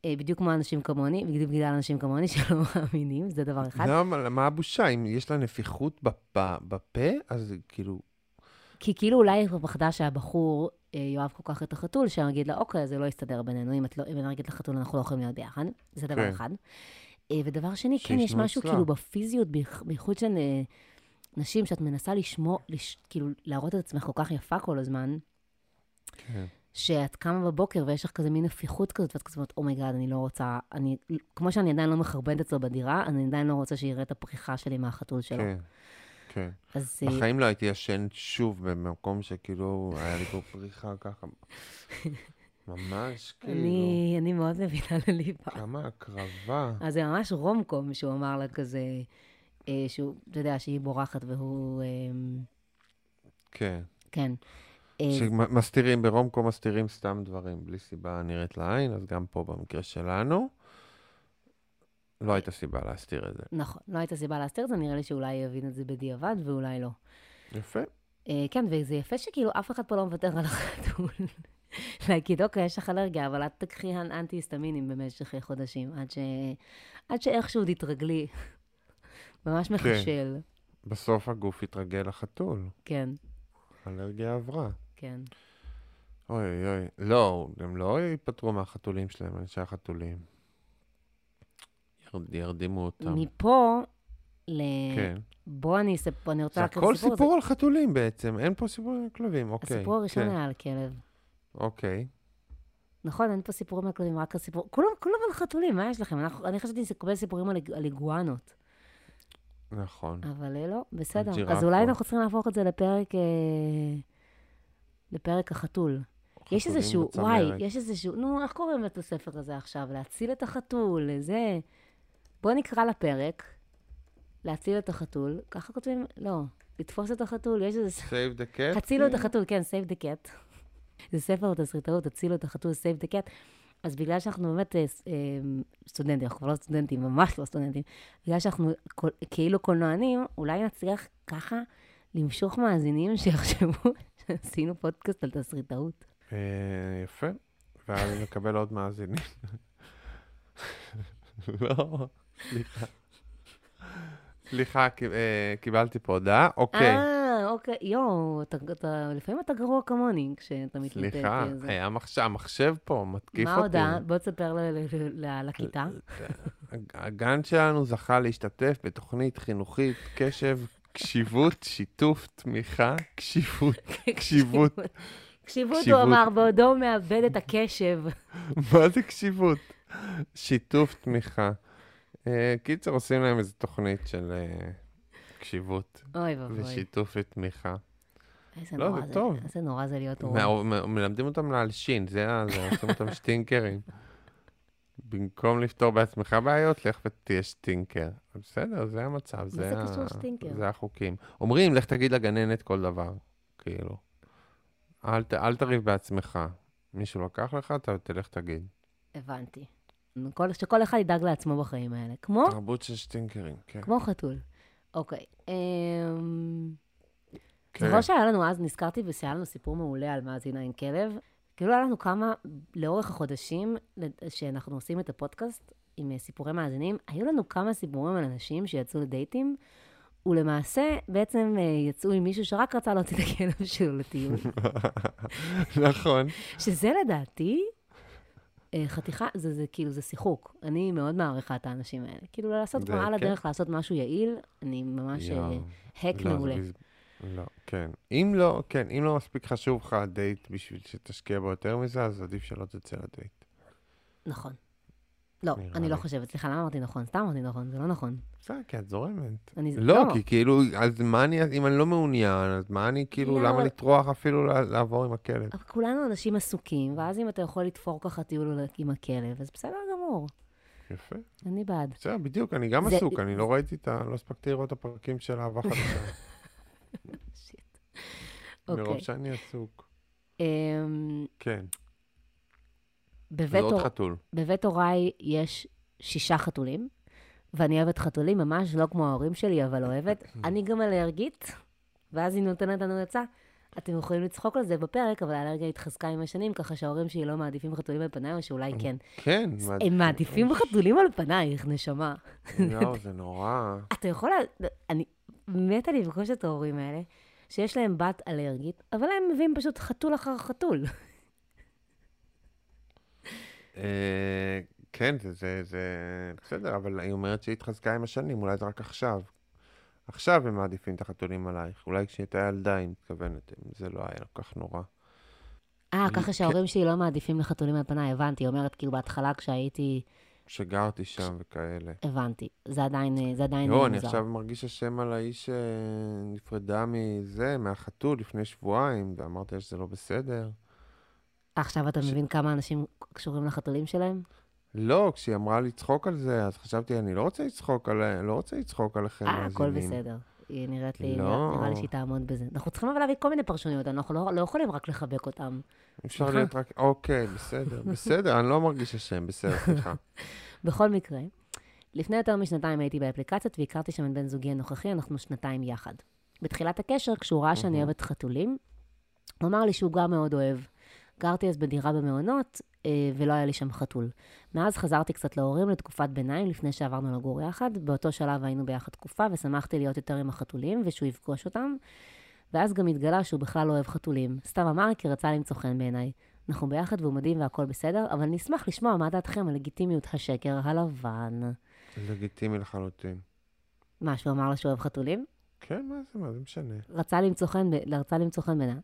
אה, בדיוק כמו אנשים כמוני, בדיוק בגלל אנשים כמוני שלא מאמינים, זה דבר אחד. למה, מה הבושה? אם יש לה נפיחות בפ- בפה, אז כאילו... כי כאילו אולי היא פחדה שהבחור אה, יאהב כל כך את החתול, שהוא יגיד לה, אוקיי, זה לא יסתדר בינינו, אם את לא, אם אני אגיד לחתול, אנחנו לא יכולים להיות ביחד. זה דבר כן. אחד. אה, ודבר שני, כן, יש משהו אצלה. כאילו בפיזיות, בייח- בייחוד של אה, נשים, שאת מנסה לשמור, לש, כאילו להראות את עצמך כל כך יפה כל הזמן, כן. שאת קמה בבוקר ויש לך כזה מין נפיחות כזאת, ואת כזה אומרת, oh my god, אני לא רוצה, אני, כמו שאני עדיין לא מחרבנת אצלו בדירה, אני עדיין לא רוצה שיראה את הפריחה שלי מהחתול שלו. כן, כן. אז אה, בחיים לא הייתי ישן שוב במקום שכאילו היה לי פה פריחה ככה. ממש כאילו, אני, אני מאוד מבינה לליבה. כמה הקרבה. אז זה ממש רומקום שהוא אמר לה כזה, אה, שהוא, אתה יודע, שהיא בורחת והוא, אה, כן. כן. אה, שמסתירים, ברומקו מסתירים סתם דברים, בלי סיבה נראית לעין, אז גם פה במקרה שלנו, לא הייתה סיבה להסתיר את זה. נכון, לא הייתה סיבה להסתיר את זה, נראה לי שאולי יבין את זה בדיעבד ואולי לא. יפה. אה, כן, וזה יפה שכאילו אף אחד פה לא מוותר על החתול. להגיד, אוקיי, יש לך אלרגיה, אבל את תקחי אנטי-היסטמינים במשך חודשים, עד, ש... עד שאיכשהו תתרגלי. ממש מחשל. בסוף הגוף התרגל לחתול, כן, האלרגיה עברה. כן. אוי אוי אוי. לא, הם לא ייפטרו מהחתולים שלהם, אנשי החתולים. ירד, ירדימו אותם. מפה ל... כן. בוא אני אספר, אני זה רוצה הכל סיפור. סיפור על חתולים בעצם, אין פה סיפור על כלבים, אוקיי. הסיפור הראשון כן, היה על כלב. אוקיי. נכון, אין פה סיפורים על כלבים, רק הסיפור... כולם, כולם על חתולים, מה יש לכם? אנחנו, אני חשבתי לקבל סיפורים על, על איגואנות, נכון. אבל אה, לא, בסדר. אז ג'ירפות. אולי אנחנו צריכים להפוך את זה לפרק... אה, לפרק החתול. יש איזשהו, וואי, בצמרת. יש איזשהו, נו, איך קוראים את הספר הזה עכשיו? להציל את החתול, זה... בוא נקרא לפרק, להציל את החתול, ככה כותבים, לא, לתפוס את החתול, יש איזה... save the cat? הצילו את החתול, כן, save the cat. זה ספר תסריטאות, הצילו את החתול, save the cat. אז בגלל שאנחנו באמת אה, אה, סטודנטים, אנחנו כבר לא סטודנטים, ממש לא סטודנטים, בגלל שאנחנו כאילו קולנוענים, אולי נצליח ככה למשוך מאזינים שיחשבו שעשינו פודקאסט על תסריטאות. אה, יפה. ואז נקבל עוד מאזינים. לא, סליחה. סליחה, קיב- קיבלתי פה הודעה. אוקיי. אה, אוקיי, יואו, אתה, אתה, לפעמים אתה גרוע כמוני כשאתה מתלטט. סליחה. היה מחשב, המחשב פה מתקיף מה אותי. ההודעה? בוא תספר ל- ל- ל- לכיתה. הג- הגן שלנו זכה להשתתף בתוכנית חינוכית, קשב, קשיבות, שיתוף, תמיכה, קשיבות, קשיבות. קשיבות. הוא אמר, בעודו מאבד את הקשב. מה זה קשיבות? שיתוף, תמיכה. אה, קיצר, עושים להם איזו תוכנית של אה, קשיבות אוי ואבוי. ושיתוף ותמיכה. איזה לא, נורא זה זה, טוב. איזה נורא זה להיות הורה. מה- מ- מלמדים אותם להלשין, זה ה- זה, עושים אותם שטינקרים. במקום לפתור בעצמך בעיות, לך ותהיה שטינקר. בסדר, זה המצב, זה, זה ה-? זה החוקים. אומרים, לך תגיד לגננת כל דבר, כאילו. אל, ת- אל תריב בעצמך. מישהו לקח לך, אתה תלך תגיד. הבנתי. כל, שכל אחד ידאג לעצמו בחיים האלה. כמו, תרבות של שטינקרים, כן. כמו חתול. אוקיי. אמ... כן. זוכר שהיה לנו אז, נזכרתי שהיה לנו סיפור מעולה על מאזינה עם כלב. כאילו היה לנו כמה, לאורך החודשים שאנחנו עושים את הפודקאסט עם אה, סיפורי מאזינים, היו לנו כמה סיפורים על אנשים שיצאו לדייטים, ולמעשה בעצם אה, יצאו עם מישהו שרק רצה להוציא את הכלב שלו לטיול. נכון. שזה לדעתי חתיכה, זה, זה כאילו, זה שיחוק. אני מאוד מעריכה את האנשים האלה. כאילו, לעשות כבר על כן. הדרך, לעשות משהו יעיל, אני ממש אה. האק לא, זה מעולה. לא, כן. אם לא, כן, אם לא מספיק חשוב לך הדייט בשביל שתשקיע בו יותר מזה, אז עדיף שלא תצא לדייט. נכון. לא, אני לא. חושבת. סליחה, למה אמרתי נכון? סתם אמרתי נכון, זה לא נכון. בסדר, כי את זורמת. אני- לא, לא. כי כאילו, אז מה אני, אם אני לא מעוניין, אז מה אני, כאילו, לא, למה לטרוח אפילו לעבור עם הכלב? אבל כולנו אנשים עסוקים, ואז אם אתה יכול לתפור ככה טיול עם הכלב, אז בסדר גמור. יפה. אני בעד. בסדר, בדיוק, אני גם עסוק, אני לא ראיתי את ה... לא הספקתי לראות את הפרקים של אהבה חדשה. שיט. מרוב אוקיי. שאני עסוק. אמ, כן, בבית עוד הור- חתול. בבית הוריי יש שישה חתולים, ואני אוהבת חתולים, ממש לא כמו ההורים שלי, אבל אוהבת. אני גם אלרגית, ואז היא נותנת לנו עצה. אתם יכולים לצחוק על זה בפרק, אבל האלרגיה התחזקה עם השנים, ככה שההורים שלי לא מעדיפים חתולים על פניי, או שאולי כן. כן. הם מעדיפים חתולים על פנייך, נשמה. לא, זה נורא. אתה יכול... אני מתה לפגוש את ההורים האלה, שיש להם בת אלרגית, אבל הם מביאים פשוט חתול אחר חתול. אה, כן, זה, זה, זה בסדר, אבל היא אומרת שהיא התחזקה עם השנים, אולי זה רק עכשיו. עכשיו הם מעדיפים את החתולים עלייך. אולי כשהייתה ילדה, היא מתכוונת, אם זה לא היה כל כך נורא. אה, כן. ככה שההורים שלי לא מעדיפים לחתולים על פניי, הבנתי. היא אומרת, כאילו, בהתחלה כשהייתי... שגרתי שם וכאלה. הבנתי. זה עדיין, אה, זה עדיין לא, אני. עכשיו מרגיש אשם על האיש שנפרדה מזה, מהחתול לפני שבועיים, ואמרת שזה לא בסדר. עכשיו אתה ש- מבין כמה אנשים קשורים לחתולים שלהם? לא, כשהיא אמרה לצחוק על זה, אז חשבתי, אני לא רוצה לצחוק על... לא רוצה לצחוק עליכם, אה, הכל. בסדר. היא נראית לי, לא. נראה לי שהיא תעמוד בזה. אנחנו צריכים אבל להביא כל מיני פרשנויות, אנחנו לא, לא יכולים רק לחבק אותם. אפשר סליחה. להיות רק... אוקיי, בסדר, בסדר, אני לא מרגיש אשם, בסדר, סליחה. בכל מקרה, לפני יותר משנתיים הייתי באפליקציות והכרתי שם את בן זוגי הנוכחי, אנחנו שנתיים יחד. בתחילת הקשר, כשהוא ראה שאני מהמם. אוהבת חתולים, הוא אמר לי שהוא גם מאוד אוהב. גרתי אז בדירה במעונות, אה, ולא היה לי שם חתול. מאז חזרתי קצת להורים לתקופת ביניים, לפני שעברנו לגור יחד. באותו שלב היינו ביחד תקופה, ושמחתי להיות יותר עם החתולים, ושהוא יפגוש אותם. ואז גם התגלה שהוא בכלל לא אוהב חתולים. סתם אמר כי רצה למצוא חן בעיניי. אנחנו ביחד והוא מדהים והכל בסדר, אבל נשמח לשמוע מה דעתכם על לגיטימיות השקר הלבן. לגיטימי לחלוטין. מה, שהוא אמר לה שהוא אוהב חתולים? כן, מה זה, מה זה משנה. רצה למצוא חן, ב- רצה למצוא חן בעיניי.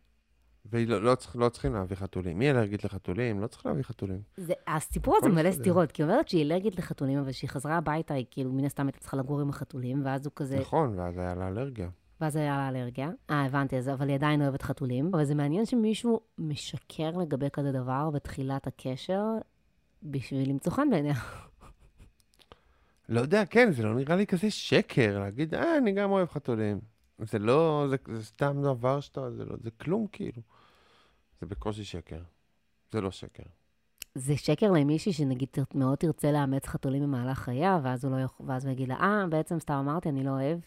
ולא לא, צריך, לא צריכים להביא חתולים. מי אלרגית לחתולים? לא צריך להביא חתולים. זה, הסיפור הזה מלא. סתירות, כי היא אומרת שהיא אלרגית לחתולים, אבל כשהיא חזרה הביתה, היא כאילו מן הסתם הייתה צריכה לגור עם החתולים, ואז הוא כזה, נכון, ואז היה לה אלרגיה. ואז היה לה אלרגיה. אה, הבנתי, אז, אבל היא עדיין אוהבת חתולים. אבל זה מעניין שמישהו משקר לגבי כזה דבר בתחילת הקשר, בשביל למצוא חן בעיניה. לא יודע, כן, זה לא נראה לי כזה שקר, להגיד, אה, אני גם אוהב חתולים. זה לא, זה, זה סתם דבר שאתה, זה לא, זה כלום כאילו. זה בקושי שקר. זה לא שקר. זה שקר למישהי שנגיד מאוד תרצה לאמץ חתולים במהלך חייה, ואז הוא לא יכול, ואז הוא יגיד לה, אה, בעצם סתם אמרתי, אני לא אוהב.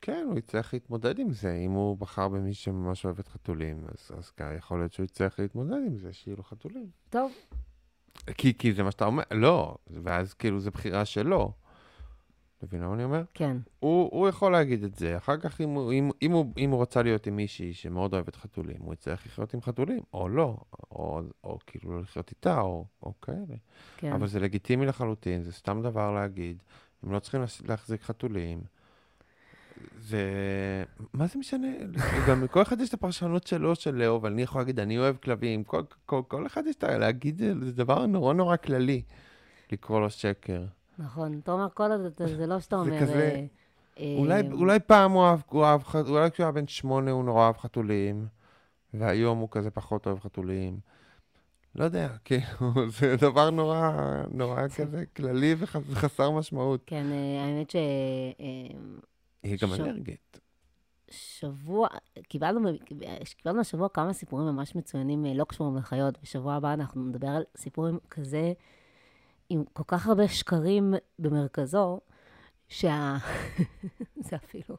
כן, הוא יצטרך להתמודד עם זה. אם הוא בחר במי שממש אוהבת חתולים, אז, אז כן, יכול להיות שהוא יצטרך להתמודד עם זה, שיהיו לו חתולים. טוב, כי, כי זה מה שאתה אומר, לא, ואז כאילו זו בחירה שלו. מבין מה אני אומר? כן. הוא, הוא יכול להגיד את זה, אחר כך אם אם, אם, הוא, אם הוא רוצה להיות עם מישהי שמאוד אוהבת חתולים, הוא יצטרך לחיות עם חתולים, או לא, או, או כאילו לא לחיות איתה, או, או כאלה. כן. אבל זה לגיטימי לחלוטין, זה סתם דבר להגיד. הם לא צריכים להחזיק חתולים. זה... מה זה משנה? גם לכל אחד יש את הפרשנות שלו של לאהוב, אבל אני יכול להגיד, אני אוהב כלבים. כל, כל, כל אחד יש את ה... להגיד, זה דבר נורא נורא כללי, לקרוא לו שקר. נכון. אתה אומר, כל עוד אתה- זה לא שאתה זה אומר... כזה- אה, אה, אולי, אולי פעם הוא אהב, הוא אהב, אולי כשהוא היה בן שמונה הוא נורא אהב חתולים, והיום הוא כזה פחות אוהב חתולים. לא יודע, כאילו, זה דבר נורא, נורא כזה כללי וחסר משמעות. כן, אה, האמת ש... היא גם אלרגית. שבוע, קיבלנו, קיבלנו השבוע כמה סיפורים ממש מצוינים, לא קשורים לחיות. בשבוע הבא אנחנו נדבר על סיפורים כזה, עם כל כך הרבה שקרים במרכזו, שה... זה אפילו,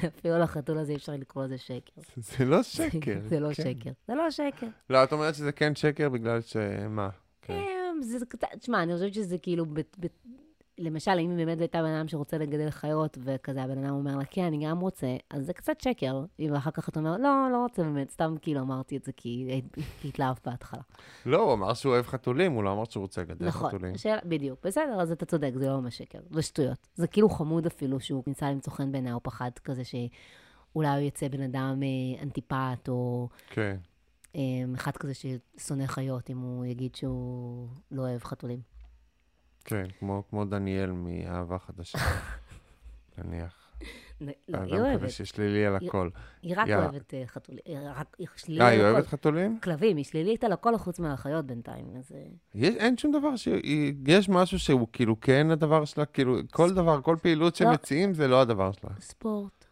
זה אפילו לחתול הזה אי אפשר לקרוא לזה שקר. זה לא שקר. זה לא כן. שקר. זה לא שקר. לא, את אומרת שזה כן שקר בגלל שמה? כן. אמ, זה תשמע, אני חושבת שזה כאילו, למשל, אם היא באמת הייתה בן אדם שרוצה לגדל חיות, וכזה הבן אדם אומר לה, כן, אני גם רוצה, אז זה קצת שקר. אם אחר כך אתה אומר, לא, לא רוצה באמת, סתם כאילו אמרתי את זה כי כי התלהבת בהתחלה. לא, הוא אמר שהוא אוהב חתולים, הוא לא אמר שהוא רוצה לגדל נכון, חתולים. שאלה, בדיוק, בסדר, אז אתה צודק, זה לא ממש שקר, זה שטויות. זה כאילו חמוד אפילו שהוא ניסה למצוא חן בעיניה, או פחד כזה שאולי הוא יצא בן אדם אה, אנטיפט, או כן. אה, אחד כזה ששונא חיות, אם הוא יגיד שהוא לא אוהב חתולים. כן, כמו, כמו דניאל מאהבה חדשה. נניח. לא, היא אדם כזה אוהבת. ששלילי על הכל. היא רק. אוהבת אה, חתולים. אה, היא על אוהבת. חתולים? כלבים, היא שלילית על הכל חוץ מהחיות בינתיים. אז אה, אין שום דבר ש... יש משהו שהוא כאילו כן הדבר שלה, כאילו כל דבר, כל פעילות לא. שמציעים זה לא הדבר שלה. ספורט.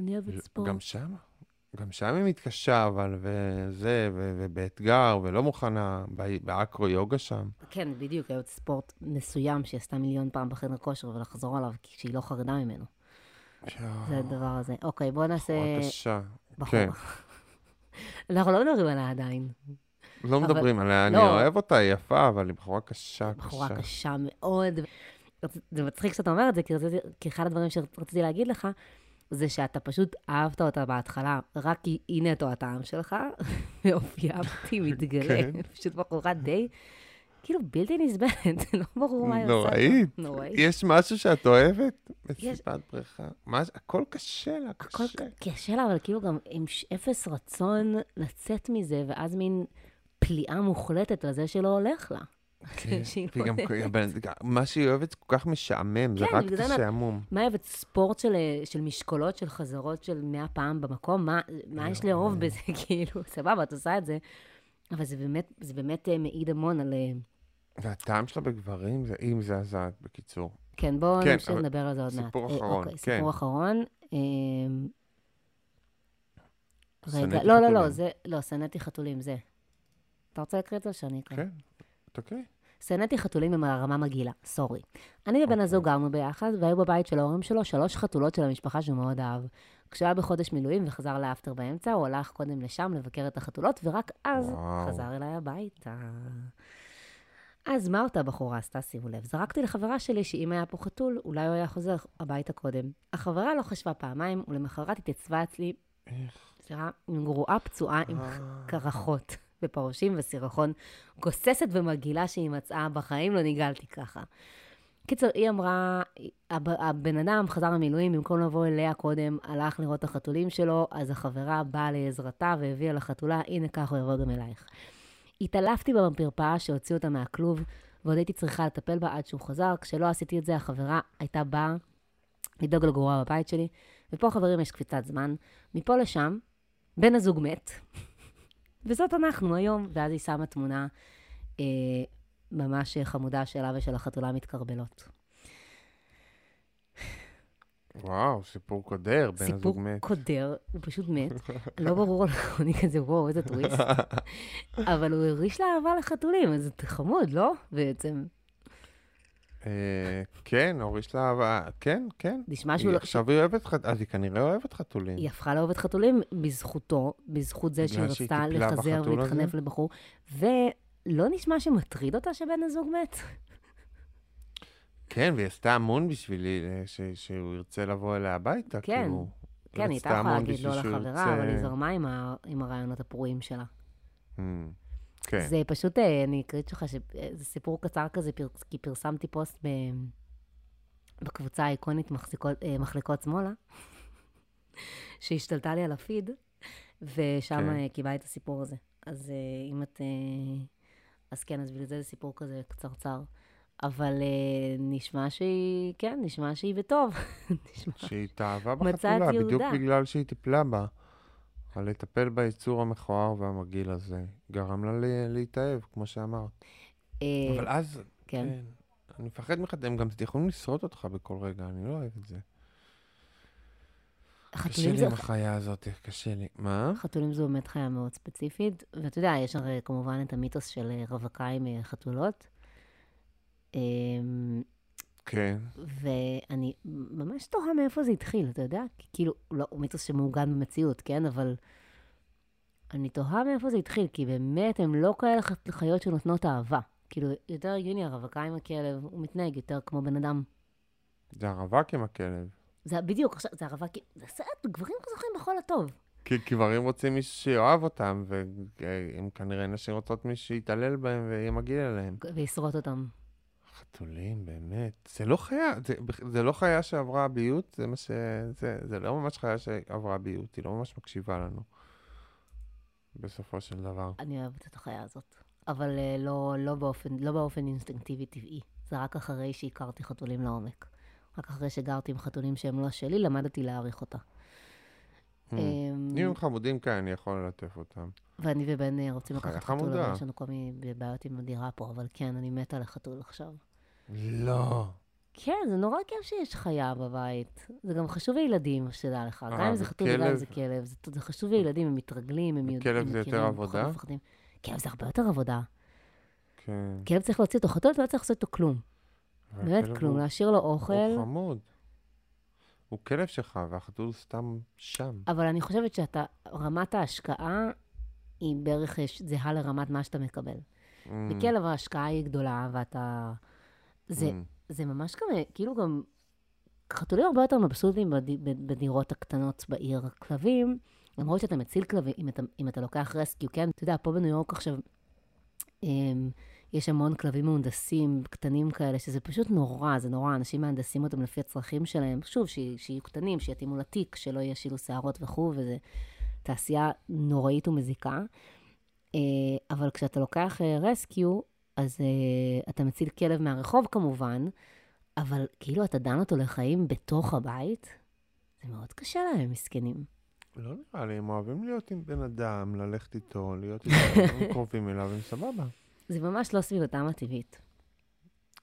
אני אוהבת ספורט. גם שם, גם שם היא מתקשה, אבל וזה, ו- ובאתגר, ולא מוכנה, ב- באקרו-יוגה שם. כן, בדיוק, היא אוהבת ספורט מסוים שהיא עשתה מיליון פעם בחדר כושר ולחזור עליו כשהיא לא חרדה ממנו. זה הדבר הזה. אוקיי, בואו נעשה... בחורה קשה. בחורה. כן. אנחנו לא מדברים עליה עדיין. לא אבל- מדברים עליה, אני לא. אוהב אותה, היא יפה, אבל היא בחורה קשה, בחורה קשה. קשה מאוד. זה מצחיק שאתה אומר את זה, כי, רציתי, כי אחד הדברים שרציתי להגיד לך, זה שאתה פשוט אהבת אותה בהתחלה, רק כי היא נטו הטעם שלך, ואופייה פתאום מתגלה, כן. פשוט בחורה די, כאילו בלתי נסבלת, לא ברור מה היא עושה. נוראית. נוראית. יש משהו שאת אוהבת? מסיבת בריכה. מה הכל קשה לה, הכל קשה. קשה לה, אבל כאילו גם עם אפס רצון לצאת מזה, ואז מין פליאה מוחלטת על זה שלא הולך לה. כן, מה שהיא אוהבת זה כל כך משעמם, זה כן, רק את זה השעמום. מה אוהבת? ספורט של, של משקולות, של חזרות של 100 פעם במקום? מה, יש לאהוב בזה? כאילו, סבבה, את עושה את זה. אבל זה באמת, זה אה, מעיד המון על... אה, והטעם שלה בגברים, זה היא מזעזעת, בקיצור. כן, בואו כן, נמשיך לדבר על זה עוד מעט. סיפור אה, אחרון, אוקיי, כן. סיפור אחרון. אה, רגע, לא, לא, לא. זה, לא, שנאתי חתולים, זה. אתה רוצה להקריא את זה או שאני אקריא? כן, אוקיי. שנאתי חתולים עם הרמה מגעילה, סורי. אני ובן אוקיי. הזוג גרנו ביחד, והיו בבית של ההורים שלו שלוש חתולות של המשפחה שהוא מאוד אהב. כשהוא היה בחודש מילואים וחזר לאפטר באמצע, הוא הלך קודם לשם לבקר את החתולות, ורק אז וואו. חזר אליי הביתה. אז מה אותה בחורה עשתה, שימו לב? זרקתי לחברה שלי שאם היה פה חתול, אולי הוא היה חוזר הביתה קודם. החברה לא חשבה פעמיים, ולמחרת התייצבה אצלי, סליחה, גרועה פצועה עם אה. קרחות ופרשים וסירחון, גוססת ומגעילה שהיא מצאה, בחיים לא ניגלתי ככה. קיצר, היא אמרה, הב- הבן אדם חזר למילואים, במקום לבוא אליה קודם, הלך לראות את החתולים שלו, אז החברה באה לעזרתה והביאה לחתולה, הנה כך הוא יבוא גם אלייך. התעלפתי בה במרפאה שהוציאו אותה מהכלוב, ועוד הייתי צריכה לטפל בה עד שהוא חזר. כשלא עשיתי את זה, החברה הייתה באה לדאוג לגרורה בבית שלי, ופה, חברים, יש קפיצת זמן. מפה לשם, בן הזוג מת, וזאת אנחנו היום. ואז היא שמה תמונה אה, ממש חמודה שלה ושל החתולה מתקרבלות. וואו, סיפור קודר, בן הזוג סיפור מת. קודר, הוא פשוט מת. לא ברור לו, אני כזה, וואו, איזה טוויסט. אבל הוא הריש לה אהבה לחתולים, אז זה חמוד, לא? בעצם. אה, כן, הוריש לה אהבה, כן, כן. נשמע שהוא לא... עכשיו היא אוהבת חתולים, אז היא כנראה אוהבת חתולים. היא הפכה לאוהבת חתולים בזכותו, בזכות זה שהיא רצתה לחזר ולהתחנף? לבחור. ולא נשמע שמטריד אותה שבן הזוג מת? כן, והיא עשתה המון בשבילי, אה, שהוא ירצה לבוא אליה הביתה, כן. כאילו. כן, היא הייתה יכולה להגיד לא לחברה, אבל היא זרמה עם הרעיונות הפרועים שלה. כן. זה פשוט, אה, אני אקריא לך, זה סיפור קצר כזה, כי פרסמתי פוסט ב... בקבוצה האיקונית מחזיקות, אה, מחלקות שמאלה, שהשתלטה לי על הפיד, ושם כן. אה, קיבלה את הסיפור הזה. אז אה, אם את... אה, אז כן, אז בגלל זה זה סיפור כזה קצרצר. אבל אה, נשמע שהיא, כן, נשמע שהיא בטוב. נשמע... שהיא התאהבה בחתולה, בדיוק. בגלל שהיא טיפלה בה. אבל לטפל ביצור המכוער והמגעיל הזה, גרם לה להתאהב, כמו שאמרת. אה, אבל אז, כן. כן, אני מפחד ממך, הם גם יכולים לשרוד אותך בכל רגע, אני לא אוהב את זה. קשה לי. עם החיה הזאת, קשה לי. מה? חתולים זו באמת חיה מאוד ספציפית, ואתה יודע, יש הרי כמובן את המיתוס של אה, רווקה עם אה, חתולות. כן. ואני ממש תוהה מאיפה זה התחיל, אתה יודע? כי כאילו, לא, הוא מיתוס שמעוגן במציאות, כן? אבל אני תוהה מאיפה זה התחיל, כי באמת הם לא כאלה חיות שנותנות אהבה. כאילו, יותר הגיוני, הרווקה עם הכלב, הוא מתנהג יותר כמו בן אדם. זה הרווק עם הכלב. זה בדיוק, עכשיו, זה הרווק, זה סרט, גברים זוכרים בכל הטוב. כי גברים רוצים מישהו שיאהב אותם, והם כנראה נשים רוצות מישהו שיתעלל בהם ויהיה מגעיל אליהם. וישרוט אותם. חתולים, באמת. זה לא חיה, זה, זה לא חיה שעברה ביות, זה מה ש... זה, זה לא ממש חיה שעברה ביות, היא לא ממש מקשיבה לנו. בסופו של דבר. אני אוהבת את החיה הזאת. אבל אה, לא, לא, באופן, לא באופן אינסטינקטיבי טבעי. זה רק אחרי שהכרתי חתולים לעומק. רק אחרי שגרתי עם חתולים שהם לא שלי, למדתי להעריך אותה. Hmm. אמ, אם הם חמודים כאן, אני יכול ללטף אותם. ואני ובן אה, רוצים לקחת חתול. אבל יש לנו כל מיני בעיות עם הדירה פה, אבל כן, אני מתה לחתול עכשיו. לא. כן, זה נורא כיף שיש חיה בבית. זה גם חשוב לילדים, שתדע לך. גם אה, אם זה חתול וגם אם? זה כלב. זה, זה חשוב לילדים, הם מתרגלים, הם יודעים, וכלב הם זה יותר עבודה? מפחדים. כלב זה הרבה יותר עבודה. כן. כלב צריך להוציא אותו, חתול אתה לא צריך לעשות איתו כלום. באמת כלום, הוא- להשאיר לו אוכל. הוא חמוד. הוא כלב שלך, והחתול סתם שם. אבל אני חושבת שאתה, רמת ההשקעה היא בערך זהה לרמת מה שאתה מקבל. Mm, בכלב ההשקעה היא גדולה, ואתה... זה, mm. זה ממש גם, אה, כאילו גם... חתולים הרבה יותר מבסוטים בד... בד- בדירות הקטנות בעיר. כלבים, למרות שאתה מציל כלבים, אם אתה, אם אתה לוקח רסקיו, כן? אתה יודע, פה בניו יורק עכשיו, אמ, יש המון כלבים מהונדסים, קטנים כאלה, שזה פשוט נורא, זה נורא, אנשים מהנדסים אותם לפי הצרכים שלהם. שוב, שי- שיהיו קטנים, שיתאימו לתיק, שלא ישילו שערות וכו', וזה תעשייה נוראית ומזיקה. אה, אבל כשאתה לוקח רסקיו, אז אה, אתה מציל כלב מהרחוב כמובן, אבל כאילו אתה דן אותו לחיים בתוך הבית, זה מאוד קשה להם, מסכנים. לא נראה לי, הם אוהבים להיות עם בן אדם, ללכת איתו, להיות איתו, הם קרובים אליו, הם סבבה. זה ממש לא סביבתם הטבעית.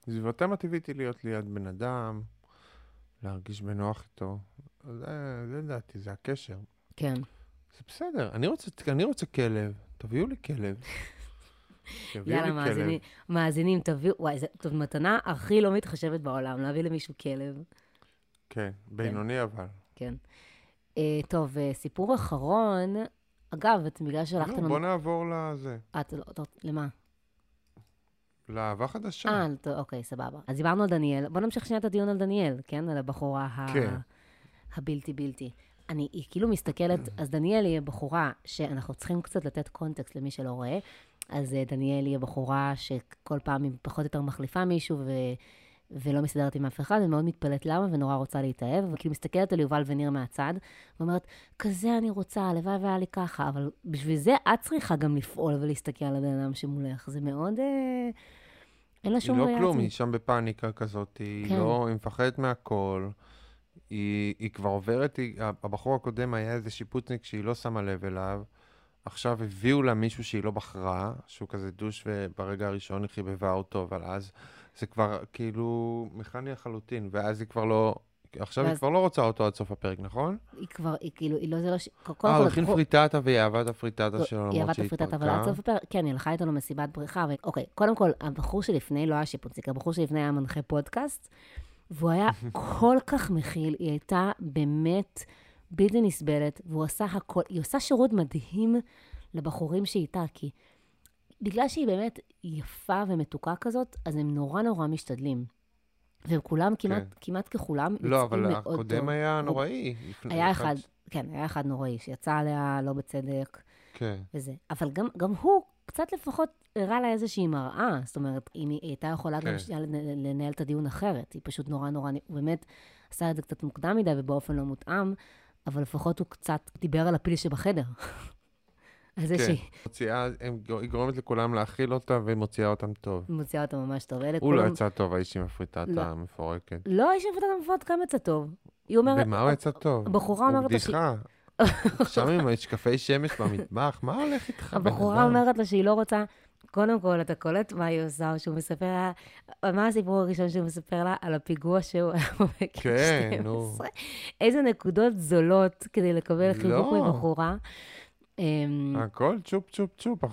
סביבתם הטבעית היא להיות ליד בן אדם, להרגיש בנוח איתו. זה, זה לדעתי, זה הקשר. כן. זה בסדר, אני רוצה, אני רוצה כלב, תביאו לי כלב. יאללה, מאזינים, מאזינים, תביאו, וואי, זאת מתנה הכי לא מתחשבת בעולם, להביא למישהו כלב. כן, בינוני אבל. כן. אה, טוב, אה, סיפור אחרון, אגב, את בגלל ששלחת לא, לנו... בוא נעבור לזה, אתה לא, אתה- למה? לאהבה חדשה. אה, טוב, אוקיי, סבבה. אז דיברנו על דניאל. בוא נמשיך שנייה את הדיון על דניאל, כן? על הבחורה ה... כן. הבלתי בלתי. אני היא כאילו מסתכלת, אז דניאל היא בחורה שאנחנו צריכים קצת לתת קונטקסט למי שלא רואה. אז אה, דניאל היא הבחורה שכל פעם היא פחות או יותר מחליפה מישהו ו... ולא מסתדרת עם אף אחד, ומאוד מתפלאת למה, ונורא רוצה להתאהב, וכאילו מסתכלת על יובל וניר מהצד, ואומרת, כזה אני רוצה, הלוואי והיה לי ככה, אבל בשביל זה את צריכה גם לפעול ולהסתכל על הבן אדם שמולך. זה מאוד... אה... אין לה היא שום לא ראייה כלום, עצמית. היא שם בפאניקה כזאת, היא כן. לא, היא מפחדת מהכל. היא, היא כבר עוברת, היא, הבחור הקודם היה איזה שיפוצניק שהיא לא שמה לב אליו, עכשיו הביאו לה מישהו שהיא לא בחרה, שהוא כזה דוש וברגע הראשון היא חיבבה אותו, אבל אז זה כבר כאילו מכני לחלוטין, ואז היא כבר לא... עכשיו היא ואז- כבר לא רוצה אותו עד סוף הפרק, נכון? היא כבר, היא כאילו, היא לא, זה לא... ש- אה, הוא הכין פריטטה והיא אהבה את הפריטטה שלו, היא למרות אהבה את שהיא הפריטטה, אבל עד התפרקה. סוף הפרק, כן, היא הלכה איתו למסיבת בריכה, ו... אוקיי, קודם כל, הבחור שלפני לא היה שיפוציק, הבחור שלפני היה מנחה פודקאסט, והוא היה כל כך מכיל, היא הייתה באמת בלתי נסבלת, והוא עשה הכל, היא עושה שירות מדהים לבחורים שאיתה, כי בגלל שהיא באמת יפה ומתוקה כזאת, אז הם נורא נורא משתדלים. וכולם, כמעט, כן. כמעט ככולם, לא, אבל הקודם טוב. היה נוראי. לפני- היה אחד, כן, היה אחד נוראי, שיצא עליה לא בצדק. כן. וזה. אבל גם, גם הוא קצת לפחות הראה לה איזושהי מראה. זאת אומרת, אם היא הייתה יכולה גם כן. שנייה לנ- לנהל את הדיון אחרת. היא פשוט נורא נורא, הוא באמת עשה את זה קצת מוקדם מדי ובאופן לא מותאם, אבל לפחות הוא קצת דיבר על הפיל שבחדר. על זה כן. שהיא מוציאה, היא גורמת לכולם להכיל אותה ומוציאה אותם טוב. מוציאה אותו ממש טוב. הוא לא כולם- יצא טוב, האיש עם הפריטטה לא. המפורקת. לא, איש עבודת המפות גם יצא טוב. היא אומרת... במה הוא יצא טוב? הבחורה הוא אומרת לה שהיא... בדיחה. שם עם משקפי שמש במטבח, מה הולך איתך, הבחורה? אומרת לה שהיא לא רוצה, קודם כל, אתה קולט מה היא עושה, שהוא מספר לה, מה הסיפור הראשון שהוא מספר לה? על הפיגוע שהוא היה בגיל כן, נו. 12. איזה נקודות זולות כדי לקבל חיבוק לא. מבחורה. אמ, הכל צ'ופ צ'ופ צ'ופ,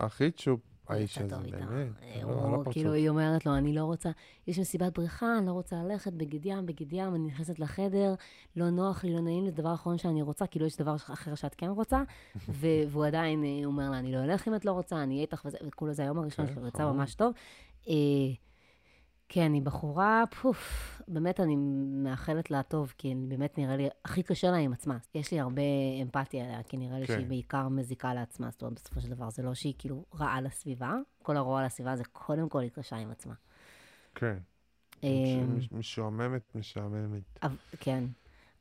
הכי צ'ופ, האיש יצא הזה. באמת. אה, לא, הוא, הפרצוף. כאילו, היא אומרת לו, אני לא רוצה, יש מסיבת בריכה, אני לא רוצה ללכת בגד ים, בגד ים, אני נכנסת לחדר, לא נוח לי, לא נעים לי, זה דבר האחרון שאני רוצה, כאילו יש דבר אחר שאת כן רוצה, ו- והוא עדיין אה, אומר לה, אני לא אלך אם את לא רוצה, אני אהיה איתך וזה, וכולו זה היום הראשון כן, שלו, יצא חמוד. ממש טוב. אה, כן, היא בחורה, פוף, באמת אני מאחלת לה טוב, כי באמת נראה לי, הכי קשה לה עם עצמה. יש לי הרבה אמפתיה אליה, כי נראה לי כן. שהיא בעיקר מזיקה לעצמה, זאת אומרת, בסופו של דבר, זה לא שהיא כאילו רעה לסביבה, כל הרוע לסביבה זה קודם כל היא קשה עם עצמה. כן. מש- משועממת, משעממת. כן.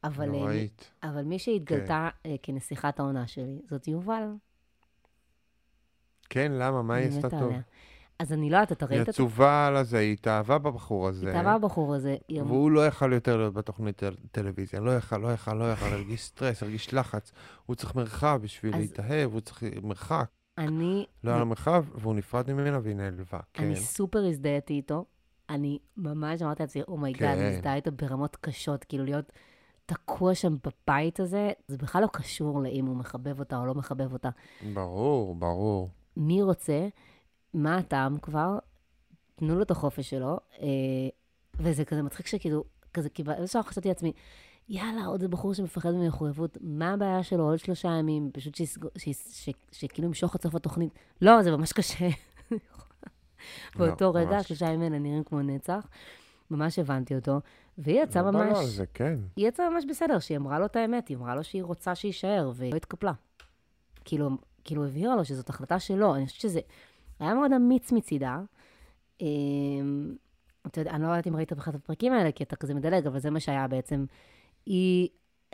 אבל, אה, נוראית. אבל מי שהתגלתה אה, כנסיכת העונה שלי, זאת יובל. כן, למה? מה היא עשתה טוב? עליה. אז אני לא יודעת, אתה היא ראית את עצובה על הזה, היא התאהבה בבחור הזה. התאהבה הבחור הזה, היא אמרה, והוא לא יכל יותר להיות בתוכנית טל- טלוויזיה, לא יכל, לא יכל, לא יכל, הרגיש סטרס, הרגיש לחץ. הוא צריך מרחב בשביל להתאהב, הוא צריך מרחק. אני, לא היה לו מרחב, והוא נפרד ממנה והיא נעלבה. כן. אני סופר הזדהיתי איתו. אני ממש אמרתי לעצמי, oh my god, כן. אני מזדהה איתו ברמות קשות, כאילו להיות תקוע שם בבית הזה, זה בכלל לא קשור לאם הוא מחבב אותה או לא מחבב אותה. ברור, ברור. מי רוצה, מה הטעם כבר, תנו לו את החופש שלו, אה, וזה כזה מצחיק שכאילו, כזה, כי באיזשהו שלב חשבתי לעצמי, יאללה, עוד בחור שמפחד ממחויבות, מה הבעיה שלו עוד שלושה ימים, פשוט שכאילו ימשוך עד סוף התוכנית. לא, זה ממש קשה. באותו לא, רגע. שלושה ימים נראים כמו נצח. ממש הבנתי אותו, והיא יצאה לא בא לו ממש, על זה, כן. היא יצאה ממש בסדר, שהיא אמרה לו את האמת, היא אמרה לו שהיא רוצה שיישאר, והיא לא התקפלה. כאילו, כאילו הבהירה לו שזאת החלטה שלו, אני חושבת שזה היה מאוד אמיץ מצידה. אמ, אתה יודע, אני לא יודעת אם ראית בכלל את הפרקים האלה, כי אתה כזה מדלג, אבל זה מה שהיה בעצם. היא,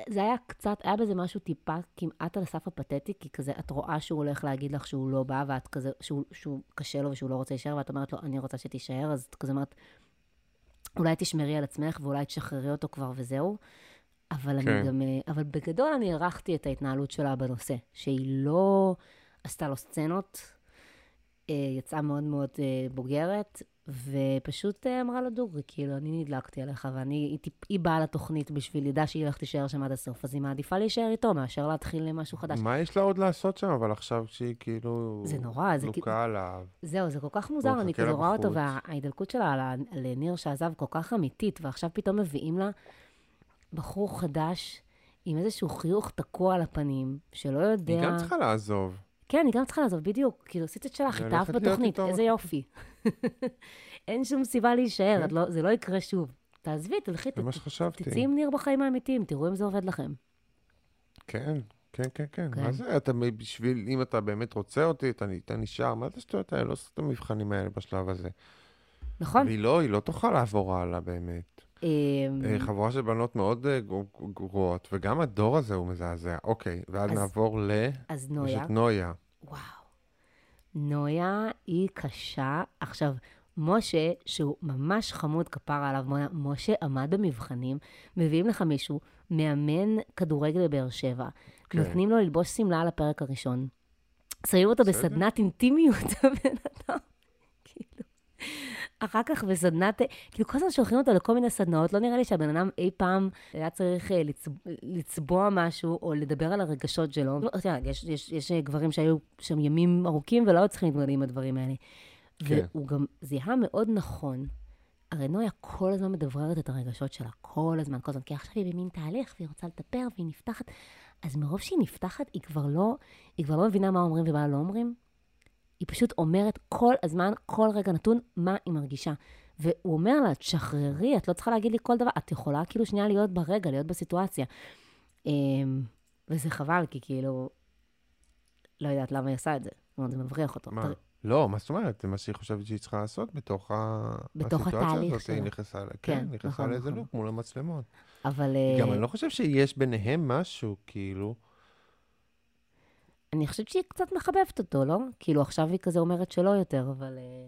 זה היה קצת, היה בזה משהו טיפה כמעט על הסף הפתטי, כי כזה, את רואה שהוא הולך להגיד לך שהוא לא בא, ואת כזה, שהוא, שהוא קשה לו ושהוא לא רוצה להישאר, ואת אומרת לו, אני רוצה שתישאר, אז את כזה אומרת, אולי תשמרי על עצמך ואולי תשחררי אותו כבר וזהו. אבל כן. אני גם, אה, אבל בגדול אני הערכתי את ההתנהלות שלה בנושא, שהיא לא עשתה לו סצנות, יצאה מאוד מאוד אה, בוגרת, ופשוט אה, אמרה לו דוגרי, כאילו, אני נדלקתי עליך, ואני, היא, היא באה לתוכנית בשביל לדע שהיא הולכת להישאר שם עד הסוף, אז היא מעדיפה להישאר איתו מאשר להתחיל משהו חדש. מה יש לה עוד לעשות שם, אבל עכשיו כשהיא כאילו... זה נורא, זה כאילו... לוקה עליו. זהו, זה כל כך מוזר, אני לה רואה אותו. וההידלקות שלה על, ה- על ניר שעזב כל כך אמיתית, ועכשיו פתאום מביאים לה בחור חדש עם איזשהו חיוך תקוע על הפנים, שלא יודע... היא גם צריכה לעזוב. כן, היא גם צריכה לעזוב, בדיוק. כאילו, עשית את שלך, היא התאהבת בתוכנית. איזה יופי. אין שום סיבה להישאר, כן. לא, זה לא יקרה שוב. תעזבי, תלכי. תצאי עם ניר בחיים האמיתיים, תראו אם זה עובד לכם. כן, כן, כן, כן. כן. מה זה, אתה בשביל, אם אתה באמת רוצה אותי, אתה נשאר, מה זה השטויות האלה? לא עושה את המבחנים האלה בשלב הזה. נכון? והיא לא, היא לא תוכל לעבור הלאה באמת. אמ, אה, חבורה של בנות מאוד אה, גרו- גרועות, וגם הדור הזה הוא מזעזע. אוקיי, ואז אז נעבור ל... אז יש נויה, את נויה. וואו. נויה היא קשה. עכשיו, משה, שהוא ממש חמוד כפרה עליו, משה עמד במבחנים, מביאים לך מישהו, מאמן כדורגל בבאר שבע, כן. נותנים לו ללבוש שמלה על הפרק הראשון. שמים אותו. בסדנת אינטימיות, הבן אדם, כאילו. אחר כך בסדנת, כאילו כל הזמן שולחים אותו לכל מיני סדנאות, לא נראה לי שהבן אדם אי פעם היה צריך אה, לצ... לצבוע משהו או לדבר על הרגשות שלו. לא, אתה יודע, יש, יש, יש אה, גברים שהיו שם ימים ארוכים ולא היו צריכים להתמודד עם הדברים האלה. כן. והוא גם זיהה מאוד נכון. הרי נויה כל הזמן מדבררת את הרגשות שלה, כל הזמן, כל הזמן, כי עכשיו היא במין תהליך והיא רוצה לטפר והיא נפתחת. אז מרוב שהיא נפתחת, היא כבר לא, היא כבר לא מבינה מה אומרים ומה לא אומרים. היא פשוט אומרת כל הזמן, כל רגע נתון, מה היא מרגישה. והוא אומר לה, תשחררי, את לא צריכה להגיד לי כל דבר, את יכולה כאילו שנייה להיות ברגע, להיות בסיטואציה. אמ, וזה חבל, כי כאילו, לא יודעת למה היא עושה את זה. זאת אומרת, זה מבריח אותו. מה? לא, מה זאת אומרת? זה מה שהיא חושבת שהיא צריכה לעשות בתוך ה... בתוך הסיטואציה התהליך הזאת. היא נכנסה, כן, כן, נכנסה נכון, לאיזה נכון. לוק מול המצלמות. אבל אה, גם אני לא חושב שיש ביניהם משהו, כאילו... אני חושבת שהיא קצת מחבבת אותו, לא? כאילו, עכשיו היא כזה אומרת שלא יותר, אבל... אה,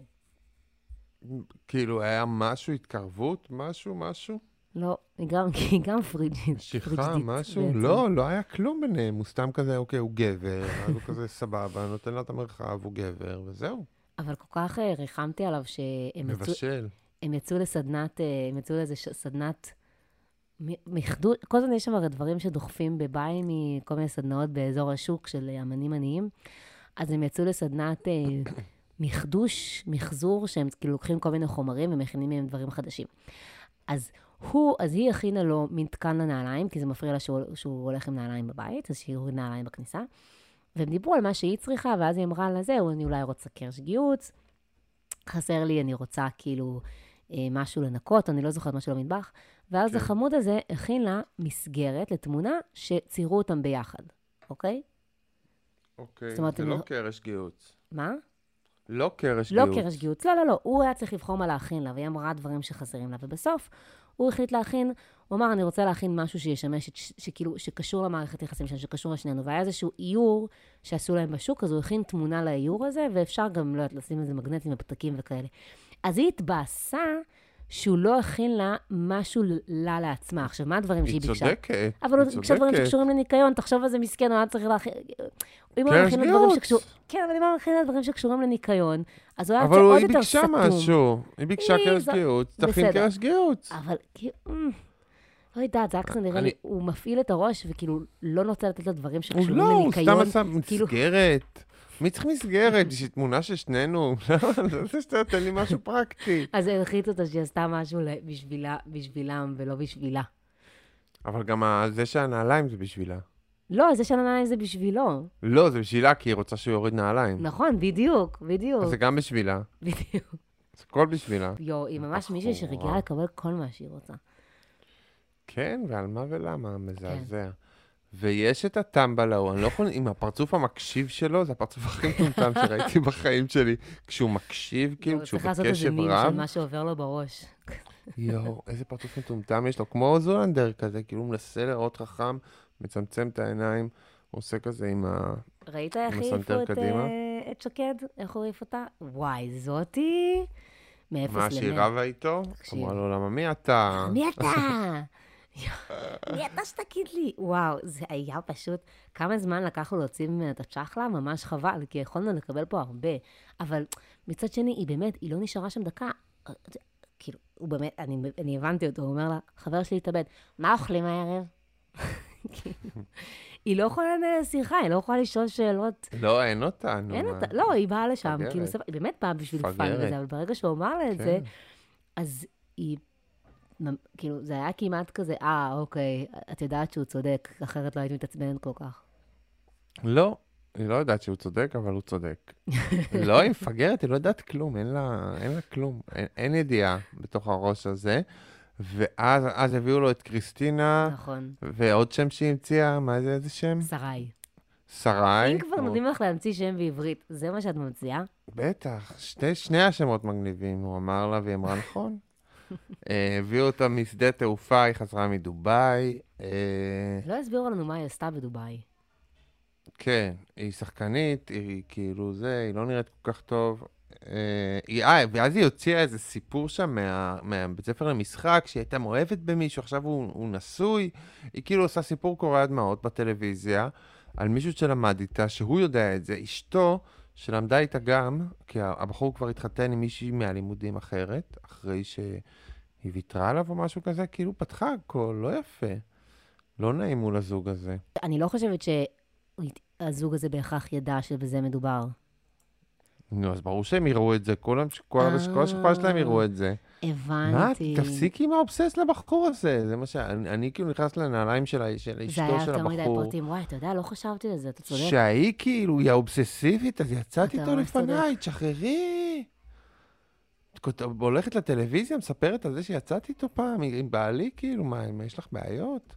כאילו, היה משהו, התקרבות, משהו, משהו? לא, היא גם, היא גם פריג'ית. פריג'דית משהו? בעצם. לא, לא היה כלום ביניהם. הוא סתם כזה, אוקיי, הוא גבר, אז הוא כזה סבבה, נותן לה את המרחב, הוא גבר, וזהו. אבל כל כך אה, ריחמתי עליו שהם יצאו, מבשל. הם יצאו לסדנת, אה, הם יצאו לאיזה סדנת מחדוד, כל הזמן יש שם הרי דברים שדוחפים בביי מכל מיני סדנאות באזור השוק של אמנים עניים. אז הם יצאו לסדנת אה, מחדוש, מחזור, שהם כאילו לוקחים כל מיני חומרים ומכינים מהם דברים חדשים. אז הוא, אז היא הכינה לו מין תקן לנעליים, כי זה מפריע לה שהוא, שהוא הולך עם נעליים בבית, אז הוריד נעליים בכניסה. והם דיברו על מה שהיא צריכה, ואז היא אמרה לה, זהו, אני אולי רוצה קרש גיוץ, חסר לי, אני רוצה כאילו אה, משהו לנקות, אני לא זוכרת משהו למטבח. ואז כן. החמוד הזה הכין לה מסגרת לתמונה שציירו אותם ביחד, אוקיי? אוקיי, זאת אומרת, זה הם לא לא- קרש גיהוץ. מה? לא קרש לא גיהוץ. קרש גיהוץ, לא, לא, לא. הוא היה צריך לבחור מה להכין לה, והיא אמרה דברים שחסרים לה. ובסוף, הוא החליט להכין, הוא אמר, אני רוצה להכין משהו שישמש, את שכאילו, שקשור למערכת יחסים שלנו, שקשור לשנינו. והיה איזשהו איור שעשו להם בשוק, אז הוא הכין תמונה לאיור הזה, ואפשר גם, לא יודעת, לשים איזה מגנטים ופתקים וכאלה. אז היא התבאסה שהוא לא הכין לה משהו לה לעצמה. עכשיו, מה הדברים שהיא היא ביקשה? צודקת, אבל היא הוא ביקשה דברים. שקשורים לניקיון, תחשוב על זה מסכן, הוא היה צריך להכין... אם הוא קרש מכין לו דברים גיהוץ. שקשורים... כן, אבל אם הוא מכין לו דברים שקשורים לניקיון, אז הוא היה אבל הוא- עוד היא יותר ביקשה סתום. משהו. היא ביקשה היא- קרש זו- גיהוץ, תכין. קרש גיהוץ. אבל. אמ, לא יודעת, זה היה כזה נראה לי, הוא מפעיל את הראש, וכאילו לא רוצה לתת לו דברים הוא שקשורים לא, הוא לניקיון. סתם עשה כאילו- מסגרת. מי צריך מסגרת? בשביל תמונה של שנינו? לא זה שאתה נותן לי משהו פרקטי. אז הלחיץ אותה שהיא עשתה משהו בשבילם ולא בשבילה. אבל גם זה שהנעליים זה בשבילה. לא, זה של הנעליים זה בשבילו. לא, זה בשבילה, כי היא רוצה שהוא יוריד נעליים. נכון, בדיוק, בדיוק. אז זה גם בשבילה. בדיוק. זה הכל בשבילה. יואו, היא ממש מישהי. שרגילה לקבל כל מה שהיא רוצה. כן, ועל מה ולמה, כן. ויש את הטמבל ההוא, אני לא יכול, עם הפרצוף המקשיב שלו, זה הפרצוף הכי מטומטם שראיתי בחיים שלי. כשהוא מקשיב, כאילו, לא, כשהוא צריך לעשות איזה בקשב מים רב, של מה שעובר לו בראש. יואו, איזה פרצוף מטומטם יש לו, כמו זולנדר כזה, כאילו הוא מנסה לראות חכם, מצמצם את העיניים, עושה כזה עם ה... ראית איך עם העיפו הסנטר את, קדימה? אה, שקד? איך הוא העיף אותה? וואי, זאתי מאפס מה שהיא למאה. רבה איתו? אמרה לו, למה מי אתה? מי אתה? מי אתה שתגיד לי? וואו, זה היה פשוט... כמה זמן לקח לו להוציא ממנה את הצ'חלה? ממש חבל, כי יכולנו לקבל פה הרבה. אבל מצד שני, היא באמת, היא לא נשארה שם דקה. כאילו, הוא באמת, אני, אני הבנתי אותו, הוא אומר לה, חבר שלי התאבד, מה אוכלים הערב? כאילו, היא לא יכולה לנהל שיחה, היא לא יכולה לשאול שאלות. לא, אין אותה, נו. אין. אותה, לא, היא באה לשם. כאילו, היא באמת באה בשביל מפגרת. וזה, אבל ברגע שהוא אמר לה את כן. זה, אז היא, כאילו, זה היה כמעט כזה, אה, אוקיי, את יודעת שהוא צודק, אחרת לא היית מתעצבנת כל כך. לא, היא לא יודעת שהוא צודק, אבל הוא צודק. לא, היא מפגרת, היא לא יודעת כלום, אין לה, אין לה כלום. אין, אין ידיעה בתוך הראש הזה. ואז אז הביאו לו את קריסטינה, נכון, ועוד שם שהיא המציאה, מה זה, איזה שם? שרי. שריי. אם כבר או- נותנים לך להמציא שם בעברית, זה מה שאת ממציאה? בטח, שתי, שני השמות מגניבים, הוא אמר לה, והיא אמרה נכון. אה, הביאו אותה משדה תעופה, היא חזרה מדובאי. אה, לא הסבירו לנו מה היא עשתה בדובאי. כן, היא שחקנית, היא כאילו זה, היא לא נראית כל כך טוב. אה, אה, ואז היא הוציאה איזה סיפור שם מה, מהבית ספר למשחק, שהיא הייתה מאוהבת במישהו, עכשיו הוא, הוא נשוי. היא כאילו עושה סיפור קורע דמעות בטלוויזיה, על מישהו שלמד איתה, שהוא יודע את זה. אשתו, שלמדה איתה גם, כי הבחור כבר התחתן עם מישהי מהלימודים אחרת, אחרי שהיא ויתרה עליו או משהו כזה, כאילו פתחה הכל, לא יפה. לא נעים מול הזוג הזה. אני לא חושבת שהזוג הזה בהכרח ידע שבזה מדובר. נו, אז ברור שהם יראו את זה, כל השכבה שלהם יראו את זה. הבנתי. מה, תפסיקי עם האובסס לבחור הזה. זה מה ש... אני, אני כאילו נכנס לנעליים של, של אשתו של הבחור. זה היה יותר מדי פרטים. וואי, אתה יודע, לא חשבתי על זה, אתה צודק. שהיא כאילו, היא האובססיבית, אז יצאתי איתו לפניי, תשחררי. הולכת לטלוויזיה, מספרת על זה שיצאתי איתו פעם עם בעלי, כאילו, מה, מה יש לך בעיות?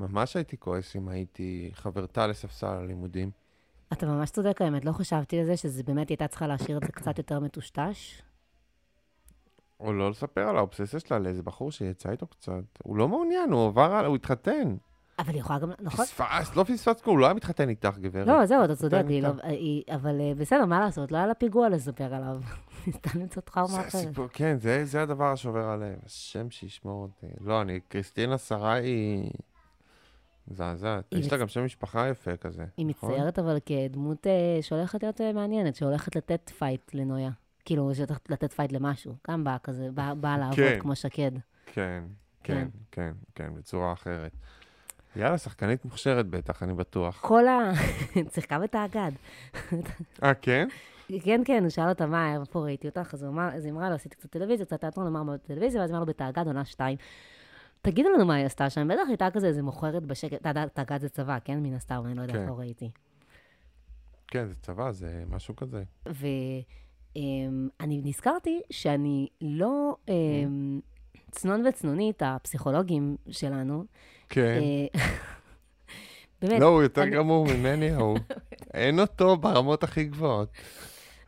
ממש הייתי כועס אם הייתי חברתה לספסל הלימודים. אתה ממש צודק, האמת, לא חשבתי על זה, שזה באמת הייתה צריכה להשאיר את זה קצת יותר מטושטש. או לא לספר על האובססיה שלה לאיזה בחור שיצא איתו קצת. הוא לא מעוניין, הוא עבר, הוא התחתן. אבל היא יכולה גם, נכון? פספס, לא פספסת, הוא לא היה מתחתן איתך, גברת. לא, זהו, אתה צודק, לא, אבל אה, בסדר, מה לעשות? לא היה לה פיגוע לספר עליו. סתם למצוא טראומה אחרת. כן, זה הדבר השובר הלב. השם שישמור אותי. לא, אני, קריסטינה שרה היא... מזעזעת. יש לה גם שם משפחה יפה כזה, היא נכון? מצטיירת אבל כדמות אה, שהולכת להיות אה, מעניינת, שהולכת לתת fight לנויה. כאילו, שהולכת לתת fight למשהו. גם באה כזה, באה לעבוד כן. כמו שקד. כן, כן, כן, כן, בצורה אחרת. יאללה, שחקנית מוכשרת בטח, אני בטוח. כל ה... שיחקה בתאגד. אה, כן? כן, כן, הוא שאל אותה מה, איפה ראיתי אותך, אז היא אמרה לו, עשיתי קצת טלוויזיה, קצת תיאטרון, אמר בטלוויזיה, ואז אמר לו בתאגד, עונה שתיים. תגידו לנו מה היא עשתה שם, בטח הייתה כזה איזה מוכרת בשקט, תאגד זה צבא, כן? מן הסתם, אני לא יודעת, כן. לא ראיתי. כן, זה צבא, זה משהו כזה. אמ, נזכרתי שאני לא... אמ, צנון וצנונית, הפסיכולוגים שלנו, כן. אה, באמת. לא, הוא יותר גמור ממני, ההוא. אין אותו ברמות הכי גבוהות.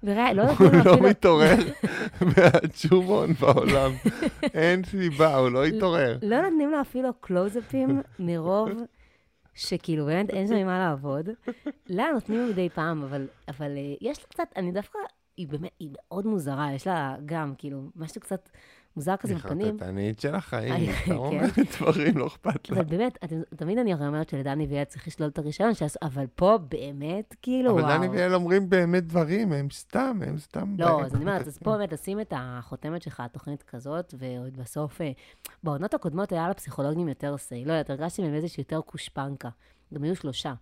לא לו. הוא לא מתעורר מהצ'ומון בעולם. אין סיבה, הוא לא התעורר. לא נותנים לו אפילו קלוזאפים מרוב שכאילו באמת אין שם ממה לעבוד. לה נותנים מדי פעם, אבל, אה, יש לה קצת, אני דווקא, היא באמת, היא מאוד מוזרה, יש לה גם, כאילו, משהו קצת מוזר כזה בפנים. היא חרטטנית של החיים, אתה אומר כן. דברים, לא אכפת לה. אבל באמת, תמיד אני הרי אומרת שלדני ויעל צריך לשלול את הרישיון, אבל פה באמת, כאילו, וואו. אבל דני ויעל אומרים באמת דברים, הם סתם, הם סתם... לא, אז אני אומרת, אז פה באמת לשים את החותמת שלך על תוכנית כזאת, ועוד בסוף, אה, בעונות הקודמות היה לפסיכולוגים יותר סיי, לא יודעת, הרגשתי מהם איזושהי יותר קושפנקה. גם היו שלושה.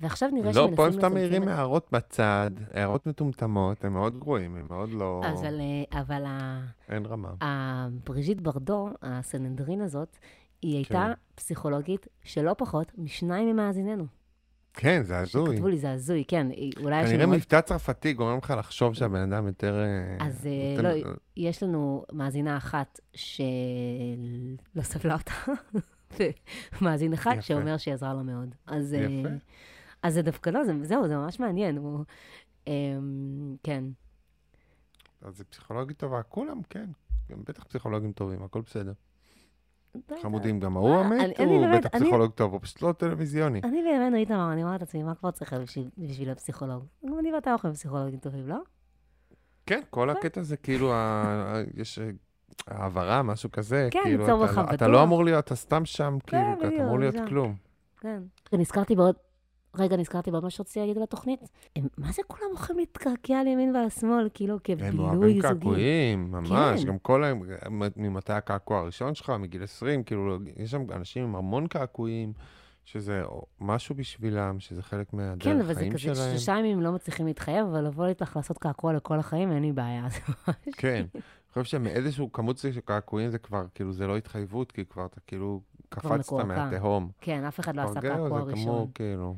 ועכשיו נראה שמנסים... לא, פה הם סתם מעירים הערות בצד, הערות מטומטמות, הם מאוד גרועים, הם מאוד לא... אבל... אה, אבל אין רמה. בריז'יט ברדו, הסנדרין הזאת, היא הייתה כן. פסיכולוגית שלא פחות משניים ממאזיננו. כן, זה הזוי. שכתבו לי, זה הזוי, כן. אולי... כנראה מבטא צרפתי גורם לך לחשוב שהבן אדם יותר... אה, אז יותר... לא, יש לנו מאזינה אחת שלא סבלה אותה, ומאזין אחד יפה. שאומר שהיא עזרה לו מאוד. אז... יפה. אז זה דווקא לא, זה, זהו, זה ממש מעניין. הוא, אמ, כן. אז זה פסיכולוגית טובה, כולם, כן. גם בטח פסיכולוגים טובים, הכל בסדר. חמודים, גם ההוא המת, הוא בטח פסיכולוג טוב, הוא פשוט לא טלוויזיוני. אני באמת ראית מה, אני אומרת לעצמי, מה כבר צריך בשביל להיות פסיכולוג? גם אני ואתה אוכלים פסיכולוגים טובים, לא? כן, כל הקטע זה כאילו, יש העברה, משהו כזה. כן, ליצור כאילו, מרחב בטוח. אתה לא אמור להיות, אתה סתם שם, כאילו, אתה אמור להיות כלום. כן. ונזכרתי בעוד רגע, נזכרתי בעוד מה שרציתי להגיד על התוכנית. הם, מה זה כולם הולכים להתקעקע על ימין ועל שמאל, כאילו כבילוי זוגי? הם אוהבים קעקועים, ממש. כן. גם כל היום, ממתי הקעקוע הראשון שלך, מגיל 20, כאילו, יש שם אנשים עם המון קעקועים. שזה משהו בשבילם, שזה חלק מהדרך כן, חיים שלהם. כן, אבל זה כזה שלושה ימים לא מצליחים להתחייב, אבל לבוא איתך לעשות קעקוע לכל החיים, אין לי בעיה. כן. אני חושב שמאיזשהו כמות של קעקועים זה כבר, כאילו, זה לא התחייבות, כי כבר אתה כאילו קפצת מהתהום. כן, אף אחד לא עשה קעקוע ראשון. זה כמו, כאילו...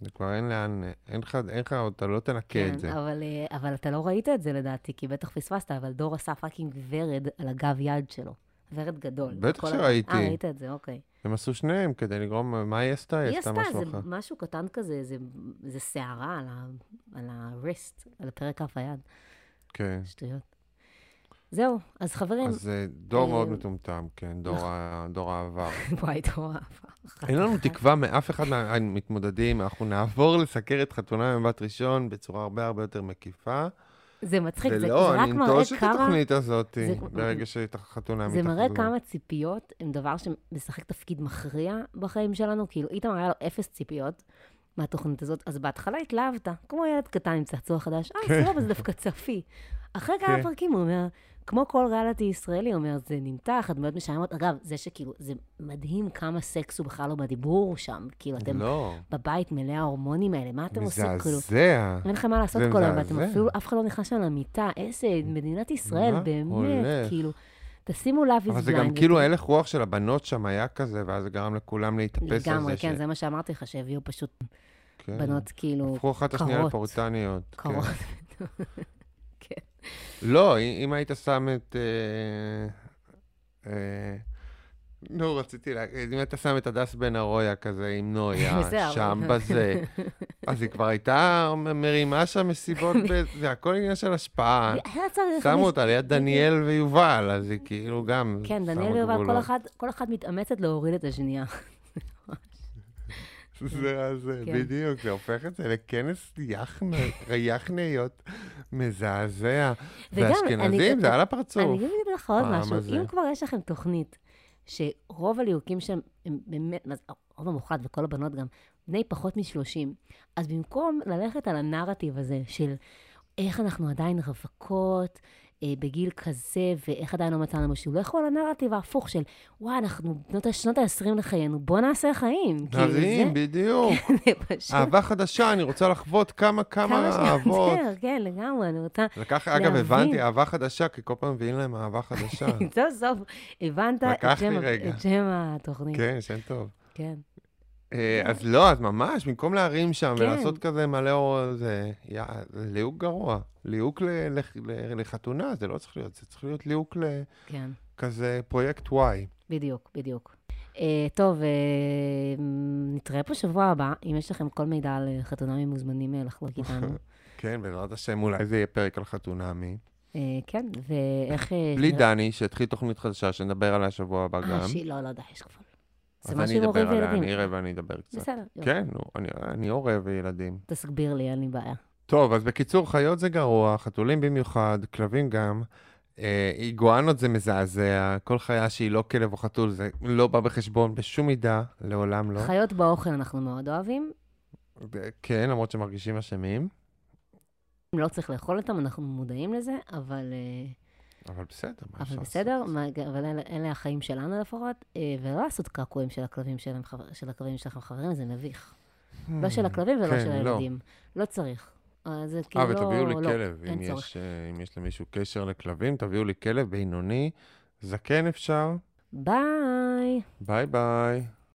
זה כבר אין לאן, אין לך, אין לך, אתה לא תנקה כן, את זה. אבל, אה, אבל אתה לא ראית את זה לדעתי, כי בטח פספסת, אבל דור עשה fucking ורד על הגב יד שלו. ורד גדול. בטח שראיתי. אה, ראית את זה, אוקיי. הם עשו שניהם כדי לגרום, מה היא עשתה? היא עשתה משהו אחר. משהו קטן כזה, זה, זה שערה על, ה, על על פרק כף היד. כן. שטויות. זהו, אז חברים... אז אה, דור מאוד מטומטם, כן, דור נכון. העבר. וואי, דור העבר. אין לנו תקווה מאף אחד מהמתמודדים, אנחנו נעבור לסקר את חתונה ממבט ראשון בצורה הרבה הרבה יותר מקיפה. זה מצחיק, זה, זה רק מראה כמה... ולא, אני אנטוש את התוכנית הזאת זה... ברגע שהחתונה מתחת. זה מראה כמה ציפיות הם דבר שמשחק תפקיד מכריע בחיים שלנו. כאילו, איתמר היה לו אפס ציפיות, מהתוכנית הזאת, אז בהתחלה התלהבת, כמו ילד קטן עם צעצוע חדש, אה, כן. סבבה, זה דווקא צפי. אחרי כן. כמה פרקים הוא אומר, כמו כל ריאליטי ישראלי, אומר, זה נמתח, הדמויות משעממות. אגב, זה שכאילו, זה מדהים כמה סקס הוא בכלל לא בדיבור שם. כאילו, אתם לא, בבית מלא ההורמונים האלה, מה אתם עושים? כאילו, מזעזע. אין לכם מה לעשות כל היום, ואתם מזעזע. אפילו, אף אחד לא נכנס שם למיטה. איזה, מדינת ישראל, מה באמת, הולך? כאילו, תשימו לב אבל זה גם כאילו הלך רוח של הבנות שם היה כזה, ואז זה גרם לכולם להתאפס על זה. לגמרי, ש- כן, זה מה שאמרתי לך, שהביאו פשוט כן. בנות כאילו הפכו אחת השנייה קרות. לפורטניות. כן. קרות. כן. לא, אם היית שם את... אה, אה, נו, רציתי להגיד, אם היית שם את הדס בן ארויה כזה עם נויה. שם בזה, אז היא כבר הייתה מרימה שם מסיבות, זה הכל עניין של השפעה. שמו אותה ליד דניאל ויובל, אז היא כאילו גם כן, דניאל ויובל, כל אחת מתאמצת להוריד את השנייה. זה, זה, כן. בדיוק, זה הופך את זה לכנס יחניות מזעזע. ואשכנזים, זה על הפרצוף. אני אגיד לך עוד משהו. אם כבר יש לכם תוכנית, שרוב הליהוקים שם הם באמת, הרוב המוחלט וכל הבנות גם, בני פחות מ-30, אז במקום ללכת על הנרטיב הזה של איך אנחנו עדיין רווקות, בגיל כזה, ואיך עדיין לא מצאנו משהו, לכו על הנרטיב ההפוך של, וואי, אנחנו בנות השנות ה-20 לחיינו, בוא נעשה חיים. כאילו, נרים, בדיוק. פשוט... אהבה חדשה, אני רוצה לחוות כמה כמה כמה אהבות. שיותר, כן, לגמרי, אני רוצה... לקח, אגב, להבין. הבנתי, אהבה חדשה, כי כל פעם מביאים להם אהבה חדשה. סוף סוף הבנת. את שם התוכנית. כן, שם טוב. כן. אה, אז לא, אז ממש, במקום להרים שם כן. ולעשות כזה מלא אור, זה ליהוק גרוע. ליהוק לחתונה, זה לא צריך להיות, זה צריך להיות ליהוק כן, לכזה פרויקט Y. בדיוק, בדיוק. Uh, טוב, uh, נתראה פה שבוע הבא. אם יש לכם כל מידע על אה, חתונה ממוזמנים אה, לחלוק איתנו. כן, בעזרת השם, אולי זה יהיה פרק על חתונמי. כן, ואיך... אה, בלי דני, שהתחיל תוכנית חדשה, שנדבר עליה שבוע הבא אה, גם. שהיא- לא, לא יודע, יש גבול. זה אני עם הורים וילדים. אני אראה ואני אדבר קצת. בסדר. כן, נו, אני- אני הורה וילדים. תסביר לי, אין לי בעיה. טוב, אז בקיצור, חיות זה גרוע, חתולים במיוחד, כלבים גם. אה, איגואנות זה מזעזע, כל חיה שהיא לא כלב או חתול, זה לא בא בחשבון בשום מידה, לעולם לא. חיות באוכל אנחנו מאוד אוהבים. אה, כן, למרות שמרגישים אשמים, לא צריך לאכול אותם, אנחנו מודעים לזה, אבל... אה, אבל בסדר, מה אפשר אבל לעשות? בסדר, מה- אבל אלה, אלה החיים שלנו לפחות, אה, ולא לעשות קעקועים של הכלבים שלהם, של הכלבים שלכם חברים, זה מביך. לא של הכלבים ולא כן, של לא. הילדים. לא צריך. אה, זה כאילו אה, לא... ותביאו לי לא, כלב, אין אם. יש, אה, אם יש למישהו קשר לכלבים, תביאו לי כלב בינוני, זקן אפשר, ביי. ביי ביי.